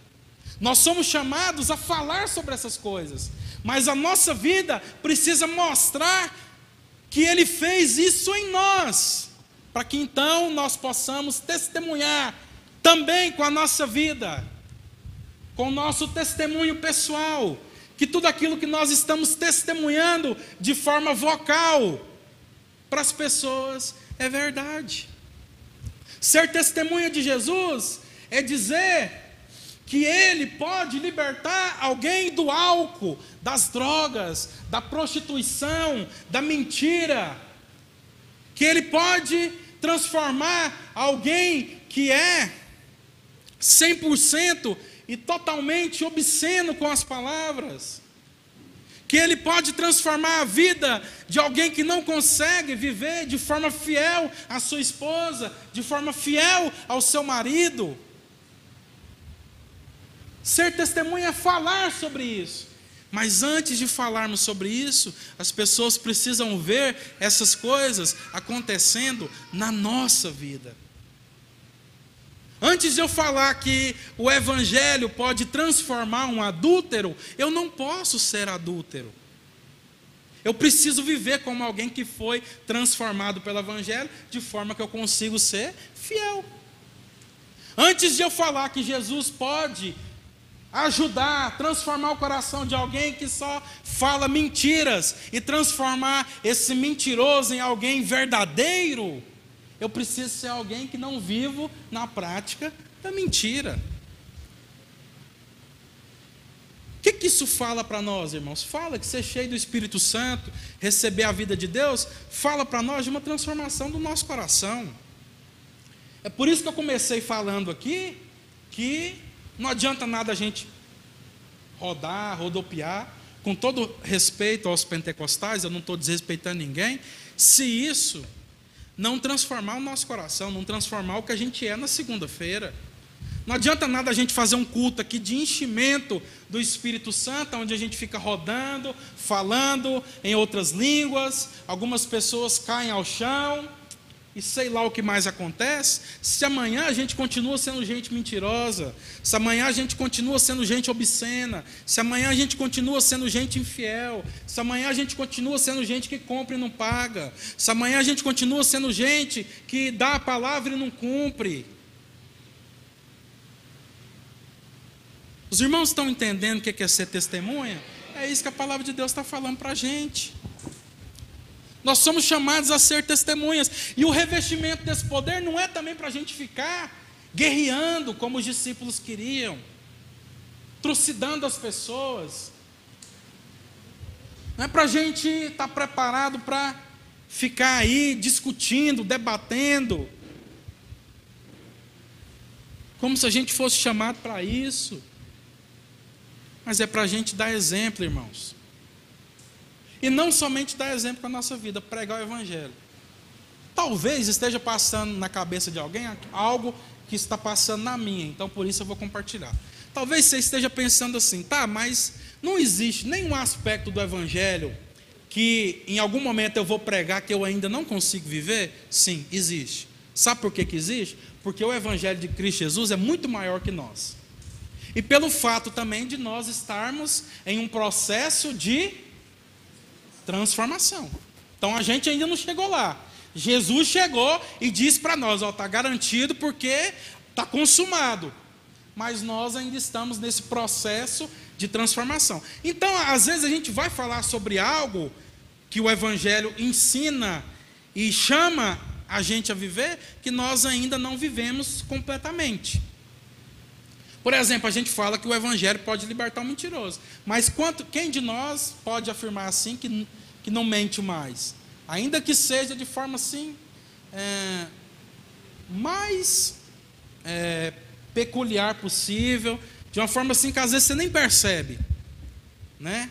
Nós somos chamados a falar sobre essas coisas, mas a nossa vida precisa mostrar que Ele fez isso em nós, para que então nós possamos testemunhar também com a nossa vida, com o nosso testemunho pessoal, que tudo aquilo que nós estamos testemunhando de forma vocal para as pessoas é verdade. Ser testemunha de Jesus é dizer que ele pode libertar alguém do álcool, das drogas, da prostituição, da mentira, que ele pode transformar alguém que é 100% e totalmente obsceno com as palavras. Que ele pode transformar a vida de alguém que não consegue viver de forma fiel à sua esposa, de forma fiel ao seu marido. Ser testemunha é falar sobre isso. Mas antes de falarmos sobre isso, as pessoas precisam ver essas coisas acontecendo na nossa vida. Antes de eu falar que o evangelho pode transformar um adúltero, eu não posso ser adúltero. Eu preciso viver como alguém que foi transformado pelo evangelho, de forma que eu consigo ser fiel. Antes de eu falar que Jesus pode ajudar, transformar o coração de alguém que só fala mentiras e transformar esse mentiroso em alguém verdadeiro, eu preciso ser alguém que não vivo na prática da mentira. O que, que isso fala para nós, irmãos? Fala que ser cheio do Espírito Santo, receber a vida de Deus, fala para nós de uma transformação do nosso coração. É por isso que eu comecei falando aqui que não adianta nada a gente rodar, rodopiar, com todo respeito aos pentecostais, eu não estou desrespeitando ninguém, se isso não transformar o nosso coração, não transformar o que a gente é na segunda-feira. Não adianta nada a gente fazer um culto aqui de enchimento do Espírito Santo, onde a gente fica rodando, falando em outras línguas, algumas pessoas caem ao chão, e sei lá o que mais acontece, se amanhã a gente continua sendo gente mentirosa, se amanhã a gente continua sendo gente obscena, se amanhã a gente continua sendo gente infiel, se amanhã a gente continua sendo gente que compra e não paga, se amanhã a gente continua sendo gente que dá a palavra e não cumpre. Os irmãos estão entendendo o que é ser testemunha? É isso que a palavra de Deus está falando para a gente. Nós somos chamados a ser testemunhas. E o revestimento desse poder não é também para a gente ficar guerreando como os discípulos queriam, trucidando as pessoas. Não é para a gente estar tá preparado para ficar aí discutindo, debatendo. Como se a gente fosse chamado para isso. Mas é para a gente dar exemplo, irmãos. E não somente dar exemplo para a nossa vida, pregar o Evangelho. Talvez esteja passando na cabeça de alguém algo que está passando na minha, então por isso eu vou compartilhar. Talvez você esteja pensando assim, tá, mas não existe nenhum aspecto do Evangelho que em algum momento eu vou pregar que eu ainda não consigo viver? Sim, existe. Sabe por que, que existe? Porque o Evangelho de Cristo Jesus é muito maior que nós. E pelo fato também de nós estarmos em um processo de transformação. Então a gente ainda não chegou lá. Jesus chegou e disse para nós: está garantido porque está consumado. Mas nós ainda estamos nesse processo de transformação. Então, às vezes, a gente vai falar sobre algo que o Evangelho ensina e chama a gente a viver, que nós ainda não vivemos completamente. Por exemplo, a gente fala que o Evangelho pode libertar o mentiroso. Mas quanto, quem de nós pode afirmar assim que que não mente mais. Ainda que seja de forma assim, é, mais é, peculiar possível, de uma forma assim que às vezes você nem percebe. Né?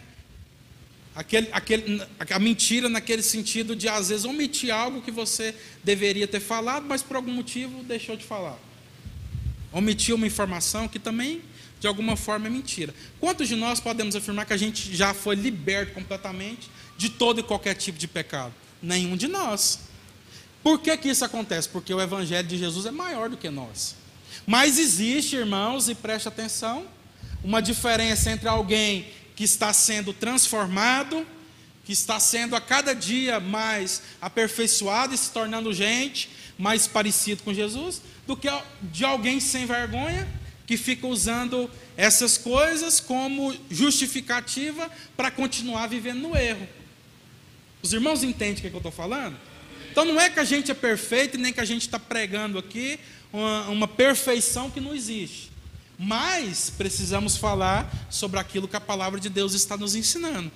Aquele, aquele, a mentira naquele sentido de às vezes omitir algo que você deveria ter falado, mas por algum motivo deixou de falar. Omitir uma informação que também de alguma forma é mentira. Quantos de nós podemos afirmar que a gente já foi liberto completamente de todo e qualquer tipo de pecado? Nenhum de nós. Por que, que isso acontece? Porque o Evangelho de Jesus é maior do que nós. Mas existe, irmãos, e preste atenção, uma diferença entre alguém que está sendo transformado, que está sendo a cada dia mais aperfeiçoado e se tornando gente mais parecido com Jesus, do que de alguém sem vergonha que fica usando essas coisas como justificativa para continuar vivendo no erro. Os irmãos entendem o que, é que eu estou falando? Então não é que a gente é perfeito, nem que a gente está pregando aqui uma, uma perfeição que não existe. Mas precisamos falar sobre aquilo que a palavra de Deus está nos ensinando.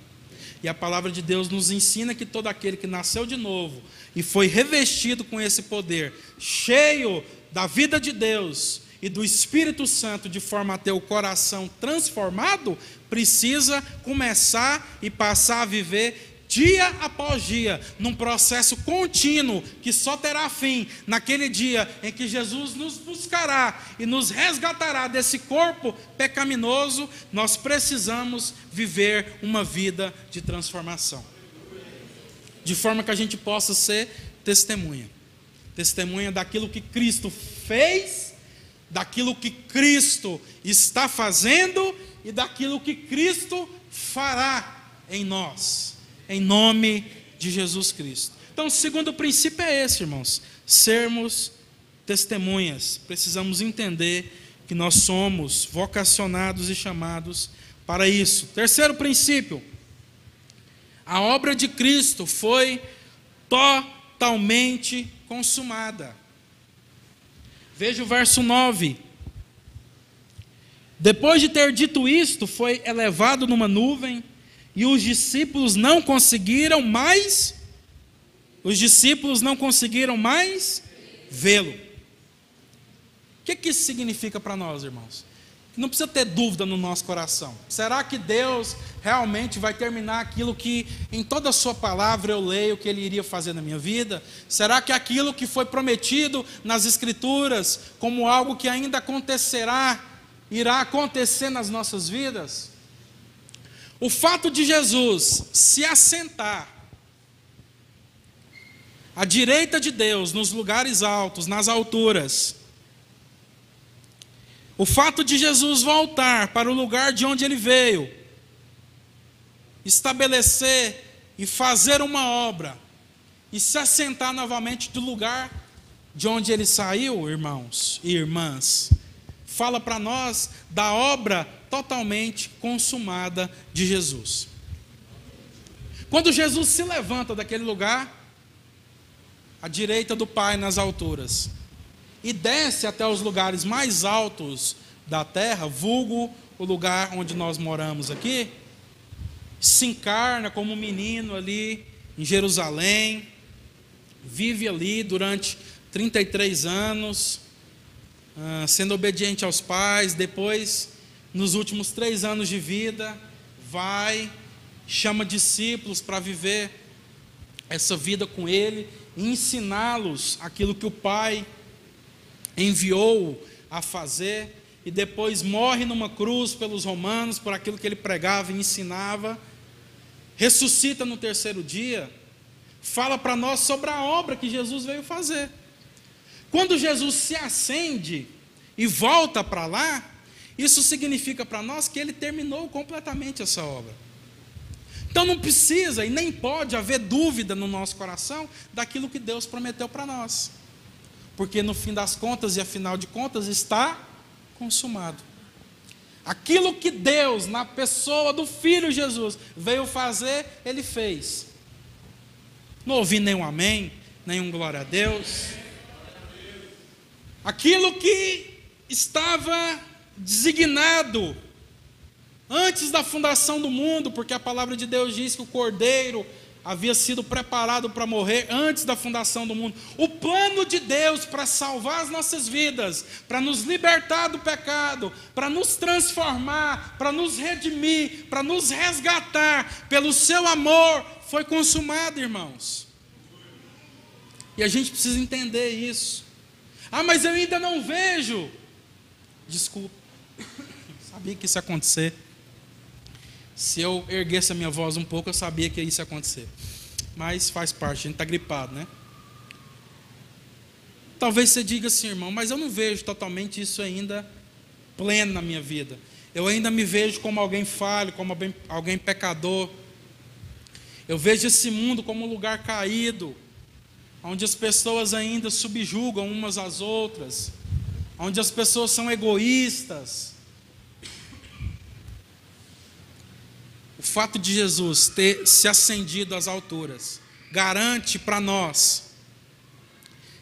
E a palavra de Deus nos ensina que todo aquele que nasceu de novo e foi revestido com esse poder, cheio da vida de Deus e do Espírito Santo, de forma a ter o coração transformado, precisa começar e passar a viver dia após dia, num processo contínuo que só terá fim naquele dia em que Jesus nos buscará e nos resgatará desse corpo pecaminoso, nós precisamos viver uma vida de transformação. De forma que a gente possa ser testemunha testemunha daquilo que Cristo fez, daquilo que Cristo está fazendo e daquilo que Cristo fará em nós, em nome de Jesus Cristo. Então, o segundo princípio é esse, irmãos: sermos testemunhas. Precisamos entender que nós somos vocacionados e chamados para isso. Terceiro princípio: a obra de Cristo foi totalmente consumada. Veja o verso 9. Depois de ter dito isto, foi elevado numa nuvem, e os discípulos não conseguiram mais os discípulos não conseguiram mais vê-lo. O que, que isso significa para nós, irmãos? Não precisa ter dúvida no nosso coração. Será que Deus realmente vai terminar aquilo que em toda a sua palavra eu leio que ele iria fazer na minha vida? Será que aquilo que foi prometido nas escrituras como algo que ainda acontecerá, irá acontecer nas nossas vidas? O fato de Jesus se assentar à direita de Deus, nos lugares altos, nas alturas. O fato de Jesus voltar para o lugar de onde ele veio, estabelecer e fazer uma obra, e se assentar novamente do lugar de onde ele saiu, irmãos e irmãs, fala para nós da obra totalmente consumada de Jesus. Quando Jesus se levanta daquele lugar, à direita do Pai nas alturas, e desce até os lugares mais altos da terra, vulgo o lugar onde nós moramos aqui, se encarna como um menino ali em Jerusalém, vive ali durante 33 anos, ah, sendo obediente aos pais, depois, nos últimos três anos de vida, vai, chama discípulos para viver essa vida com ele ensiná-los aquilo que o Pai enviou a fazer, e depois morre numa cruz pelos romanos por aquilo que ele pregava e ensinava, ressuscita no terceiro dia, fala para nós sobre a obra que Jesus veio fazer. Quando Jesus se acende e volta para lá, isso significa para nós que ele terminou completamente essa obra. Então não precisa e nem pode haver dúvida no nosso coração daquilo que Deus prometeu para nós. Porque no fim das contas e afinal de contas está consumado. Aquilo que Deus, na pessoa do Filho Jesus, veio fazer, Ele fez. Não ouvi nenhum amém, nenhum glória a Deus. Aquilo que estava designado antes da fundação do mundo, porque a palavra de Deus diz que o cordeiro havia sido preparado para morrer antes da fundação do mundo. O plano de Deus para salvar as nossas vidas, para nos libertar do pecado, para nos transformar, para nos redimir, para nos resgatar pelo seu amor, foi consumado, irmãos. E a gente precisa entender isso. Ah, mas eu ainda não vejo. Desculpa. Sabia que isso ia acontecer. Se eu erguesse a minha voz um pouco, eu sabia que isso ia acontecer. Mas faz parte, a gente está gripado, né? Talvez você diga assim, irmão, mas eu não vejo totalmente isso ainda pleno na minha vida. Eu ainda me vejo como alguém falho, como alguém, alguém pecador. Eu vejo esse mundo como um lugar caído, onde as pessoas ainda subjugam umas às outras, onde as pessoas são egoístas O fato de Jesus ter se ascendido às alturas garante para nós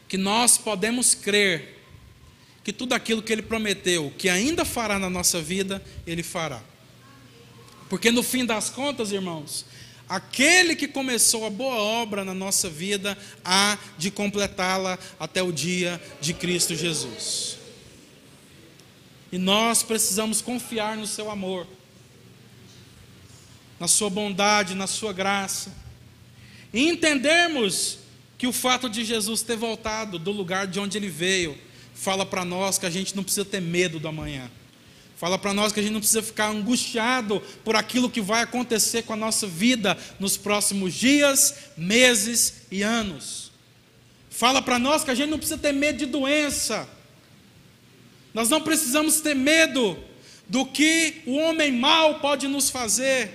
que nós podemos crer que tudo aquilo que ele prometeu, que ainda fará na nossa vida, ele fará. Porque no fim das contas, irmãos, aquele que começou a boa obra na nossa vida há de completá-la até o dia de Cristo Jesus. E nós precisamos confiar no seu amor na sua bondade, na sua graça. E entendermos que o fato de Jesus ter voltado do lugar de onde ele veio, fala para nós que a gente não precisa ter medo do amanhã. Fala para nós que a gente não precisa ficar angustiado por aquilo que vai acontecer com a nossa vida nos próximos dias, meses e anos. Fala para nós que a gente não precisa ter medo de doença. Nós não precisamos ter medo do que o homem mau pode nos fazer.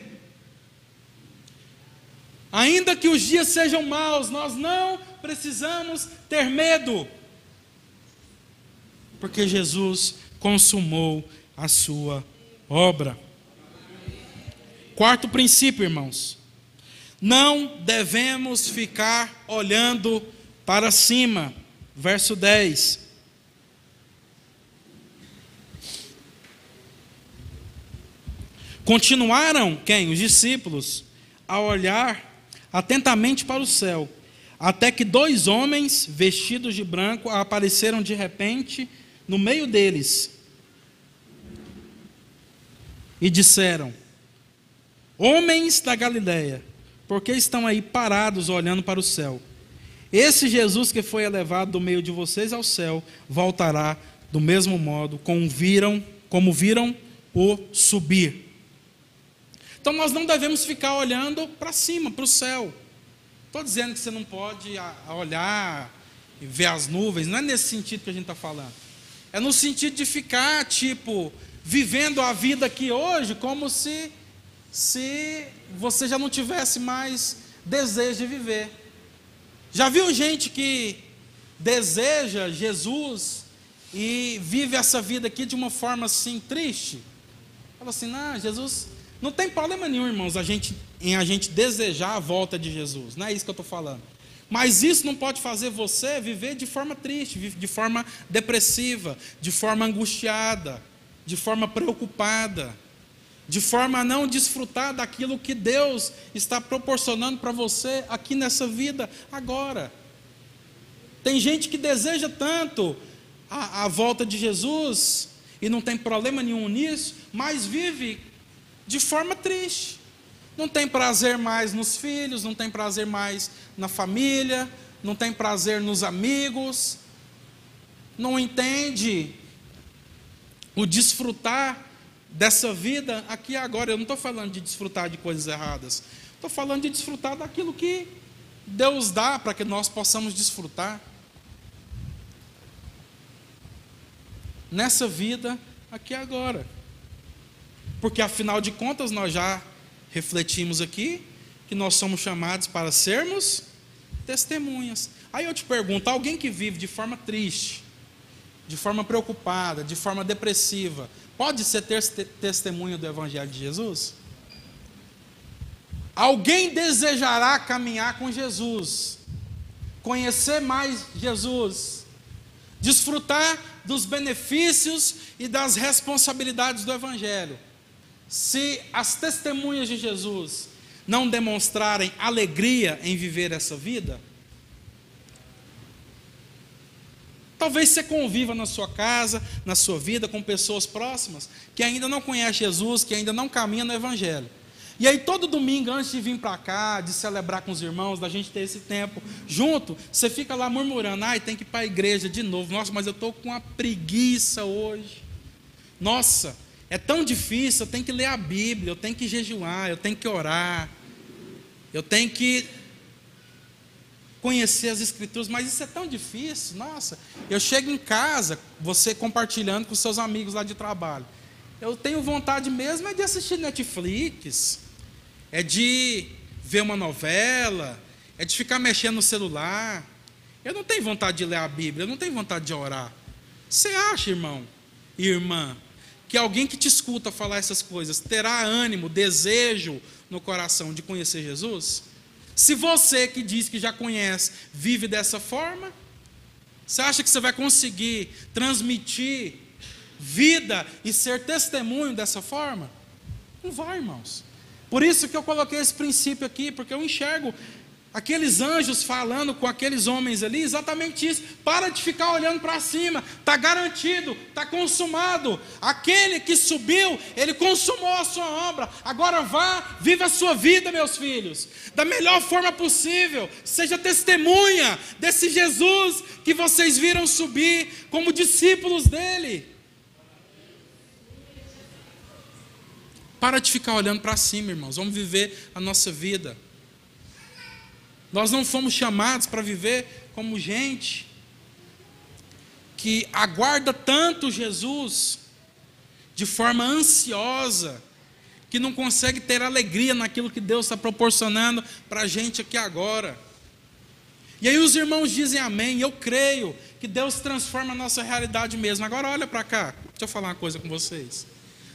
Ainda que os dias sejam maus, nós não precisamos ter medo, porque Jesus consumou a sua obra. Quarto princípio, irmãos. Não devemos ficar olhando para cima. Verso 10. Continuaram quem? Os discípulos a olhar atentamente para o céu, até que dois homens vestidos de branco apareceram de repente no meio deles e disseram: Homens da Galileia, por que estão aí parados olhando para o céu? Esse Jesus que foi elevado do meio de vocês ao céu voltará do mesmo modo como viram, como viram o subir. Então nós não devemos ficar olhando para cima, para o céu. Estou dizendo que você não pode olhar e ver as nuvens, não é nesse sentido que a gente está falando. É no sentido de ficar, tipo, vivendo a vida aqui hoje como se, se você já não tivesse mais desejo de viver. Já viu gente que deseja Jesus e vive essa vida aqui de uma forma assim triste? Fala assim, não, Jesus não tem problema nenhum, irmãos, a gente, em a gente desejar a volta de Jesus. Não é isso que eu estou falando. Mas isso não pode fazer você viver de forma triste, de forma depressiva, de forma angustiada, de forma preocupada, de forma a não desfrutar daquilo que Deus está proporcionando para você aqui nessa vida agora. Tem gente que deseja tanto a, a volta de Jesus e não tem problema nenhum nisso, mas vive de forma triste. Não tem prazer mais nos filhos, não tem prazer mais na família, não tem prazer nos amigos, não entende o desfrutar dessa vida aqui e agora. Eu não estou falando de desfrutar de coisas erradas, estou falando de desfrutar daquilo que Deus dá para que nós possamos desfrutar. Nessa vida aqui e agora. Porque afinal de contas nós já refletimos aqui que nós somos chamados para sermos testemunhas. Aí eu te pergunto, alguém que vive de forma triste, de forma preocupada, de forma depressiva, pode ser testemunha do evangelho de Jesus? Alguém desejará caminhar com Jesus, conhecer mais Jesus, desfrutar dos benefícios e das responsabilidades do evangelho se as testemunhas de Jesus não demonstrarem alegria em viver essa vida, talvez você conviva na sua casa, na sua vida, com pessoas próximas que ainda não conhecem Jesus, que ainda não caminham no Evangelho. E aí, todo domingo, antes de vir para cá, de celebrar com os irmãos, da gente ter esse tempo junto, você fica lá murmurando: ai, tem que ir para a igreja de novo. Nossa, mas eu estou com uma preguiça hoje. Nossa, é tão difícil, eu tenho que ler a Bíblia, eu tenho que jejuar, eu tenho que orar, eu tenho que conhecer as Escrituras, mas isso é tão difícil, nossa. Eu chego em casa, você compartilhando com seus amigos lá de trabalho. Eu tenho vontade mesmo é de assistir Netflix, é de ver uma novela, é de ficar mexendo no celular. Eu não tenho vontade de ler a Bíblia, eu não tenho vontade de orar. Você acha, irmão e irmã, que alguém que te escuta falar essas coisas terá ânimo, desejo no coração de conhecer Jesus? Se você que diz que já conhece vive dessa forma, você acha que você vai conseguir transmitir vida e ser testemunho dessa forma? Não vai, irmãos. Por isso que eu coloquei esse princípio aqui, porque eu enxergo aqueles anjos falando com aqueles homens ali, exatamente isso. Para de ficar olhando para cima, está garantido, está consumado. Aquele que subiu, ele consumou a sua obra. Agora vá, viva a sua vida, meus filhos, da melhor forma possível. Seja testemunha desse Jesus que vocês viram subir como discípulos dele. Para de ficar olhando para cima, irmãos. Vamos viver a nossa vida. Nós não fomos chamados para viver como gente que aguarda tanto Jesus de forma ansiosa, que não consegue ter alegria naquilo que Deus está proporcionando para a gente aqui agora. E aí os irmãos dizem amém, eu creio que Deus transforma a nossa realidade mesmo. Agora olha para cá, deixa eu falar uma coisa com vocês.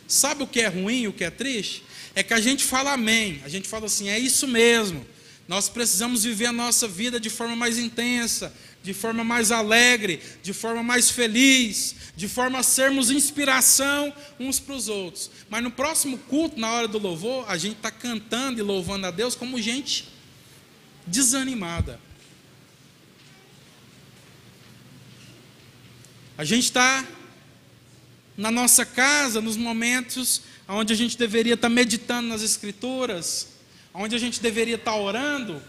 Sabe o que é ruim, o que é triste? É que a gente fala amém, a gente fala assim, é isso mesmo. Nós precisamos viver a nossa vida de forma mais intensa, de forma mais alegre, de forma mais feliz, de forma a sermos inspiração uns para os outros. Mas no próximo culto, na hora do louvor, a gente está cantando e louvando a Deus como gente desanimada. A gente está na nossa casa, nos momentos onde a gente deveria estar tá meditando nas Escrituras, onde a gente deveria estar orando,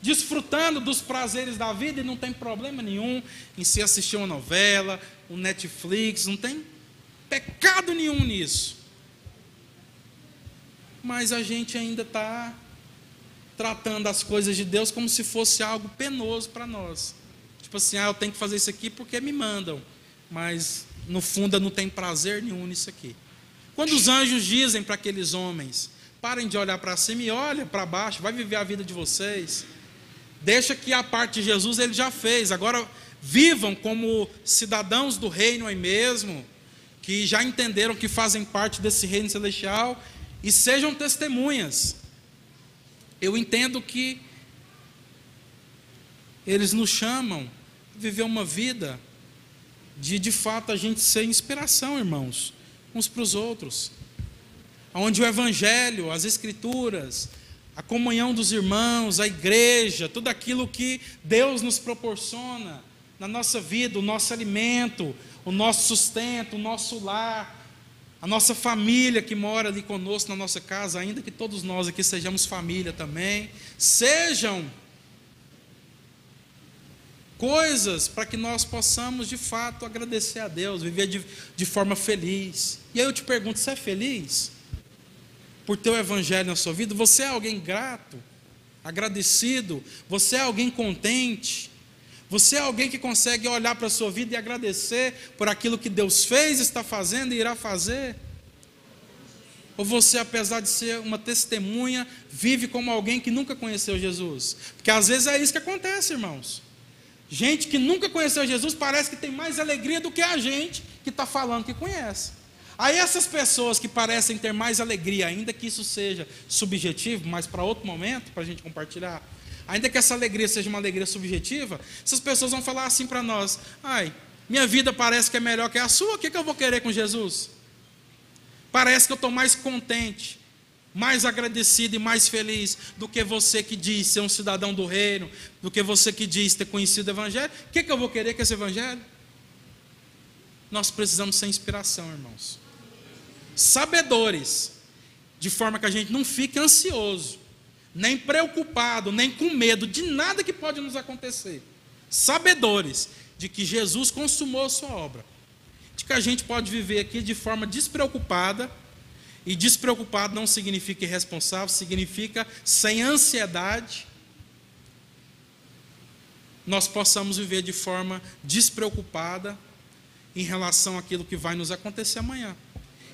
desfrutando dos prazeres da vida e não tem problema nenhum em se assistir uma novela, um Netflix, não tem pecado nenhum nisso. Mas a gente ainda está tratando as coisas de Deus como se fosse algo penoso para nós. Tipo assim, ah, eu tenho que fazer isso aqui porque me mandam. Mas no fundo não tem prazer nenhum nisso aqui. Quando os anjos dizem para aqueles homens, parem de olhar para cima e olhem para baixo, vai viver a vida de vocês. Deixa que a parte de Jesus ele já fez. Agora vivam como cidadãos do reino aí mesmo, que já entenderam que fazem parte desse reino celestial e sejam testemunhas. Eu entendo que eles nos chamam viver uma vida de de fato a gente ser inspiração, irmãos, uns para os outros. Onde o evangelho, as escrituras, a comunhão dos irmãos, a igreja, tudo aquilo que Deus nos proporciona na nossa vida, o nosso alimento, o nosso sustento, o nosso lar, a nossa família que mora ali conosco na nossa casa, ainda que todos nós aqui sejamos família também, sejam coisas para que nós possamos de fato agradecer a Deus, viver de, de forma feliz. E aí eu te pergunto: você é feliz por ter o Evangelho na sua vida? Você é alguém grato, agradecido? Você é alguém contente? Você é alguém que consegue olhar para a sua vida e agradecer por aquilo que Deus fez, está fazendo e irá fazer? Ou você, apesar de ser uma testemunha, vive como alguém que nunca conheceu Jesus? Porque às vezes é isso que acontece, irmãos. Gente que nunca conheceu Jesus parece que tem mais alegria do que a gente que está falando que conhece. Aí essas pessoas que parecem ter mais alegria, ainda que isso seja subjetivo, mas para outro momento, para a gente compartilhar, ainda que essa alegria seja uma alegria subjetiva, essas pessoas vão falar assim para nós: ai, minha vida parece que é melhor que a sua, o que, que eu vou querer com Jesus? Parece que eu estou mais contente mais agradecido e mais feliz do que você que diz ser um cidadão do reino, do que você que diz ter conhecido o Evangelho. O que, que eu vou querer com esse Evangelho? Nós precisamos ser inspiração, irmãos. Sabedores, de forma que a gente não fique ansioso, nem preocupado, nem com medo de nada que pode nos acontecer. Sabedores de que Jesus consumou a sua obra, de que a gente pode viver aqui de forma despreocupada e despreocupado não significa irresponsável, significa sem ansiedade. Nós possamos viver de forma despreocupada em relação àquilo que vai nos acontecer amanhã.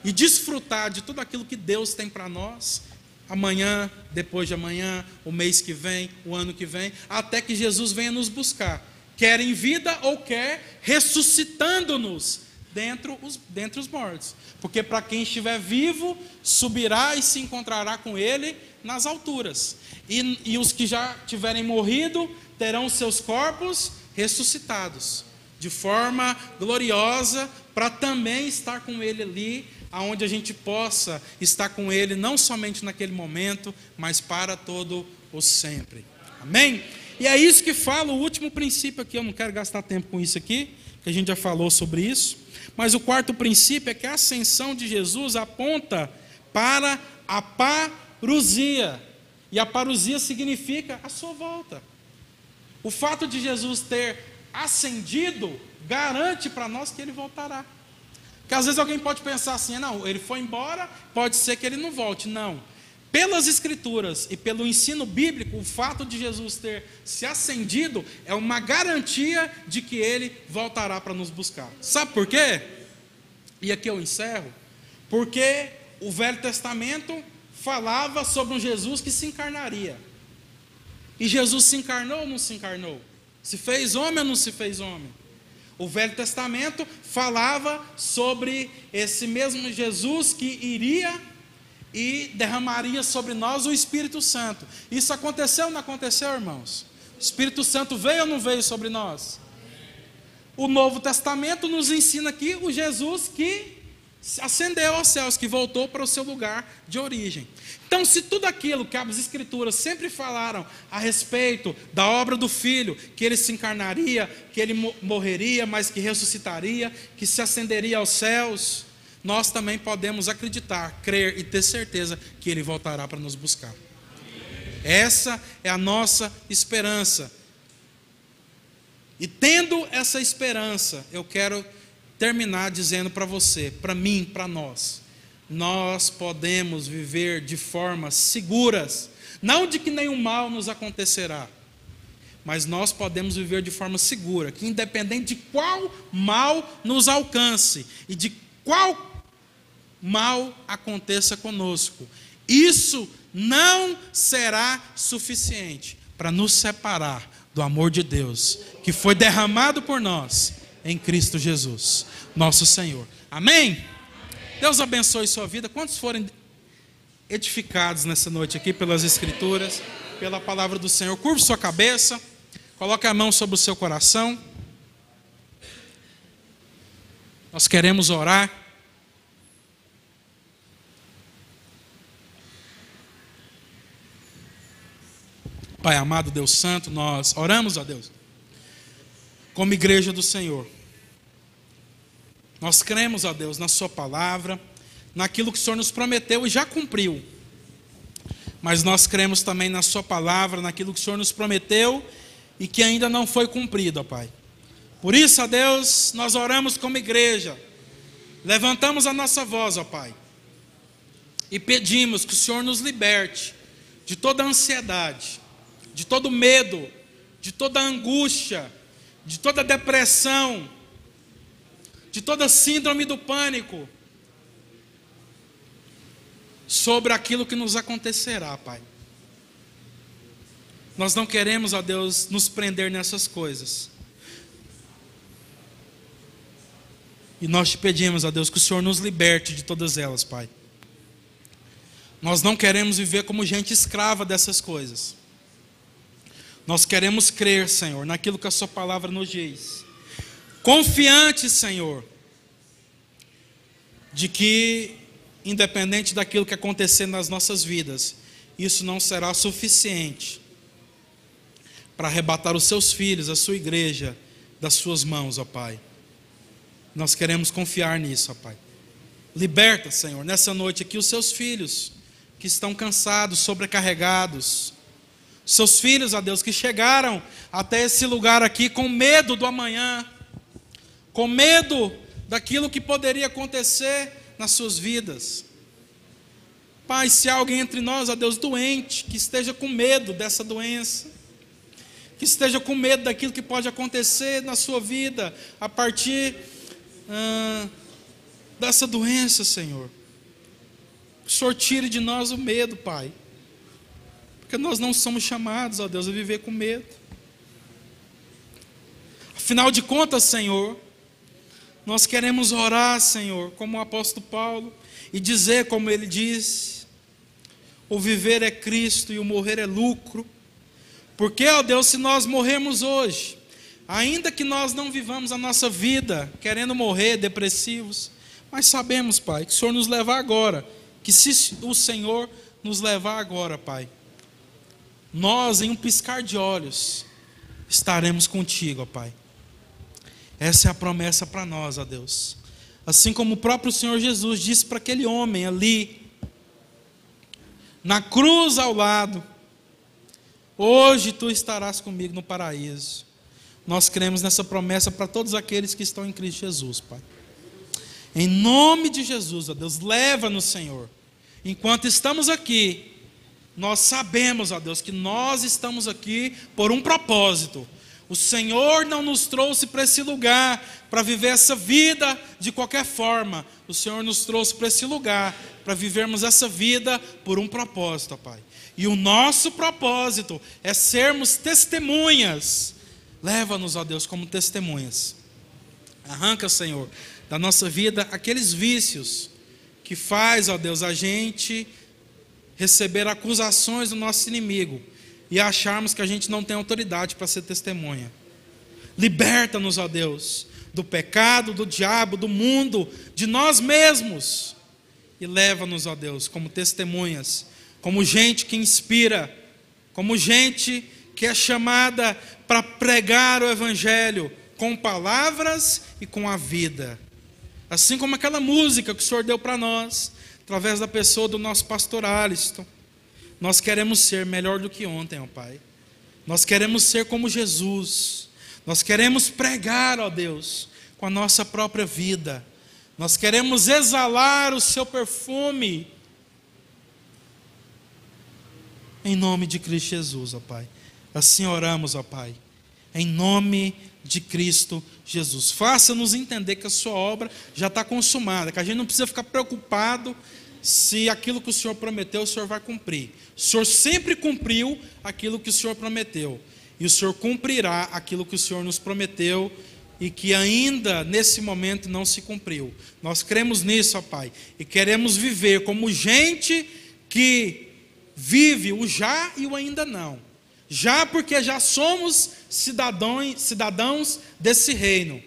E desfrutar de tudo aquilo que Deus tem para nós, amanhã, depois de amanhã, o mês que vem, o ano que vem, até que Jesus venha nos buscar, quer em vida ou quer ressuscitando-nos dentre os, dentre os mortos. Porque para quem estiver vivo, subirá e se encontrará com ele nas alturas. E, e os que já tiverem morrido terão seus corpos ressuscitados, de forma gloriosa, para também estar com ele ali, aonde a gente possa estar com ele, não somente naquele momento, mas para todo o sempre. Amém? E é isso que fala o último princípio aqui. Eu não quero gastar tempo com isso aqui, que a gente já falou sobre isso. Mas o quarto princípio é que a ascensão de Jesus aponta para a parusia. E a parusia significa a sua volta. O fato de Jesus ter ascendido garante para nós que ele voltará. Porque às vezes alguém pode pensar assim: não, ele foi embora, pode ser que ele não volte. Não. pelas Escrituras e pelo ensino bíblico, o fato de Jesus ter se ascendido é uma garantia de que ele voltará para nos buscar. Sabe por quê? E aqui eu encerro. Porque o Velho Testamento falava sobre um Jesus que se encarnaria. E Jesus se encarnou ou não se encarnou? Se fez homem ou não se fez homem? O Velho Testamento falava sobre esse mesmo Jesus que iria e derramaria sobre nós o Espírito Santo. Isso aconteceu ou não aconteceu, irmãos? O Espírito Santo veio ou não veio sobre nós? O Novo Testamento nos ensina aqui o Jesus que ascendeu aos céus, que voltou para o seu lugar de origem. Então, se tudo aquilo que as Escrituras sempre falaram a respeito da obra do Filho, que ele se encarnaria, que ele morreria, mas que ressuscitaria, que se ascenderia aos céus, nós também podemos acreditar, crer e ter certeza que ele voltará para nos buscar. Essa é a nossa esperança. E tendo essa esperança, eu quero terminar dizendo para você, para mim, para nós, nós podemos viver de formas seguras, não de que nenhum mal nos acontecerá, mas nós podemos viver de forma segura, que independente de qual mal nos alcance e de qual mal aconteça conosco, isso não será suficiente para nos separar do amor de Deus que foi derramado por nós em Cristo Jesus, nosso Senhor. Amém? Deus abençoe sua vida. Quantos forem edificados nessa noite aqui pelas Escrituras, pela palavra do Senhor, curve sua cabeça, coloque a mão sobre o seu coração. Nós queremos orar. Pai amado, Deus Santo, nós oramos a Deus como igreja do Senhor. Nós cremos, ó Deus, na Sua palavra, naquilo que o Senhor nos prometeu e já cumpriu. Mas nós cremos também na Sua palavra, naquilo que o Senhor nos prometeu e que ainda não foi cumprido, ó Pai. Por isso, ó Deus, nós oramos como igreja, levantamos a nossa voz, ó Pai, e pedimos que o Senhor nos liberte de toda ansiedade, de todo medo, de toda angústia, de toda depressão, de toda síndrome do pânico, sobre aquilo que nos acontecerá, Pai. Nós não queremos, ó Deus, nos prender nessas coisas. E nós te pedimos, ó Deus, que o Senhor nos liberte de todas elas, Pai. Nós não queremos viver como gente escrava dessas coisas. Nós queremos crer, Senhor, naquilo que a Sua palavra nos diz. Confiante, Senhor, de que, independente daquilo que acontecer nas nossas vidas, isso não será suficiente para arrebatar os seus filhos, a sua igreja, das suas mãos, ó Pai. Nós queremos confiar nisso, ó Pai. Liberta, Senhor, nessa noite aqui os seus filhos que estão cansados, sobrecarregados, seus filhos, a Deus, que chegaram até esse lugar aqui com medo do amanhã, com medo daquilo que poderia acontecer nas suas vidas. Pai, se há alguém entre nós, a Deus, doente, que esteja com medo dessa doença, que esteja com medo daquilo que pode acontecer na sua vida a partir ah, dessa doença, Senhor. O Senhor tire de nós o medo, Pai. Porque nós não somos chamados, ó Deus, a viver com medo. Afinal de contas, Senhor, nós queremos orar, Senhor, como o apóstolo Paulo, e dizer como ele diz: o viver é Cristo e o morrer é lucro. Porque, ó Deus, se nós morrermos hoje, ainda que nós não vivamos a nossa vida querendo morrer, depressivos, mas sabemos, Pai, que o Senhor nos levar agora, que se o Senhor nos levar agora, Pai, nós, em um piscar de olhos, estaremos contigo, ó Pai. Essa é a promessa para nós, ó Deus. Assim como o próprio Senhor Jesus disse para aquele homem ali, na cruz ao lado: Hoje tu estarás comigo no paraíso. Nós cremos nessa promessa para todos aqueles que estão em Cristo Jesus, Pai. Em nome de Jesus, ó Deus, leva-nos, Senhor. Enquanto estamos aqui, nós sabemos, ó Deus, que nós estamos aqui por um propósito. O Senhor não nos trouxe para esse lugar para viver essa vida de qualquer forma. O Senhor nos trouxe para esse lugar para vivermos essa vida por um propósito, Pai. E o nosso propósito é sermos testemunhas. Leva-nos, ó Deus, como testemunhas. Arranca, Senhor, da nossa vida aqueles vícios que faz, ó Deus, a gente receber acusações do nosso inimigo e acharmos que a gente não tem autoridade para ser testemunha. Liberta-nos, ó Deus, do pecado, do diabo, do mundo, de nós mesmos. E leva-nos, ó Deus, como testemunhas, como gente que inspira, como gente que é chamada para pregar o Evangelho com palavras e com a vida. Assim como aquela música que o Senhor deu para nós, através da pessoa do nosso pastor Aliston. Nós queremos ser melhor do que ontem, ó Pai. Nós queremos ser como Jesus. Nós queremos pregar, ó Deus, com a nossa própria vida. Nós queremos exalar o seu perfume. Em nome de Cristo Jesus, ó Pai. Assim oramos, ó Pai. Em nome de Cristo Jesus. Faça-nos entender que a sua obra já está consumada, que a gente não precisa ficar preocupado se aquilo que o Senhor prometeu, o Senhor vai cumprir. O Senhor sempre cumpriu aquilo que o Senhor prometeu. E o Senhor cumprirá aquilo que o Senhor nos prometeu e que ainda nesse momento não se cumpriu. Nós cremos nisso, ó Pai, e queremos viver como gente que vive o já e o ainda não. Já porque já somos cidadãos, cidadãos desse reino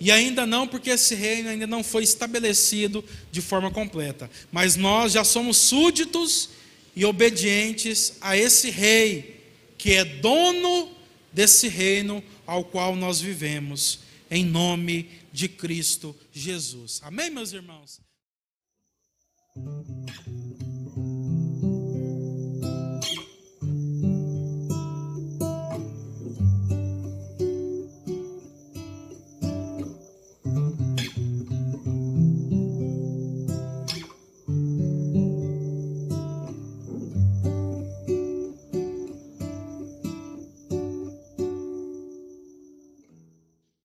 e ainda não, porque esse reino ainda não foi estabelecido de forma completa. Mas nós já somos súditos e obedientes a esse rei, que é dono desse reino ao qual nós vivemos, em nome de Cristo Jesus. Amém, meus irmãos?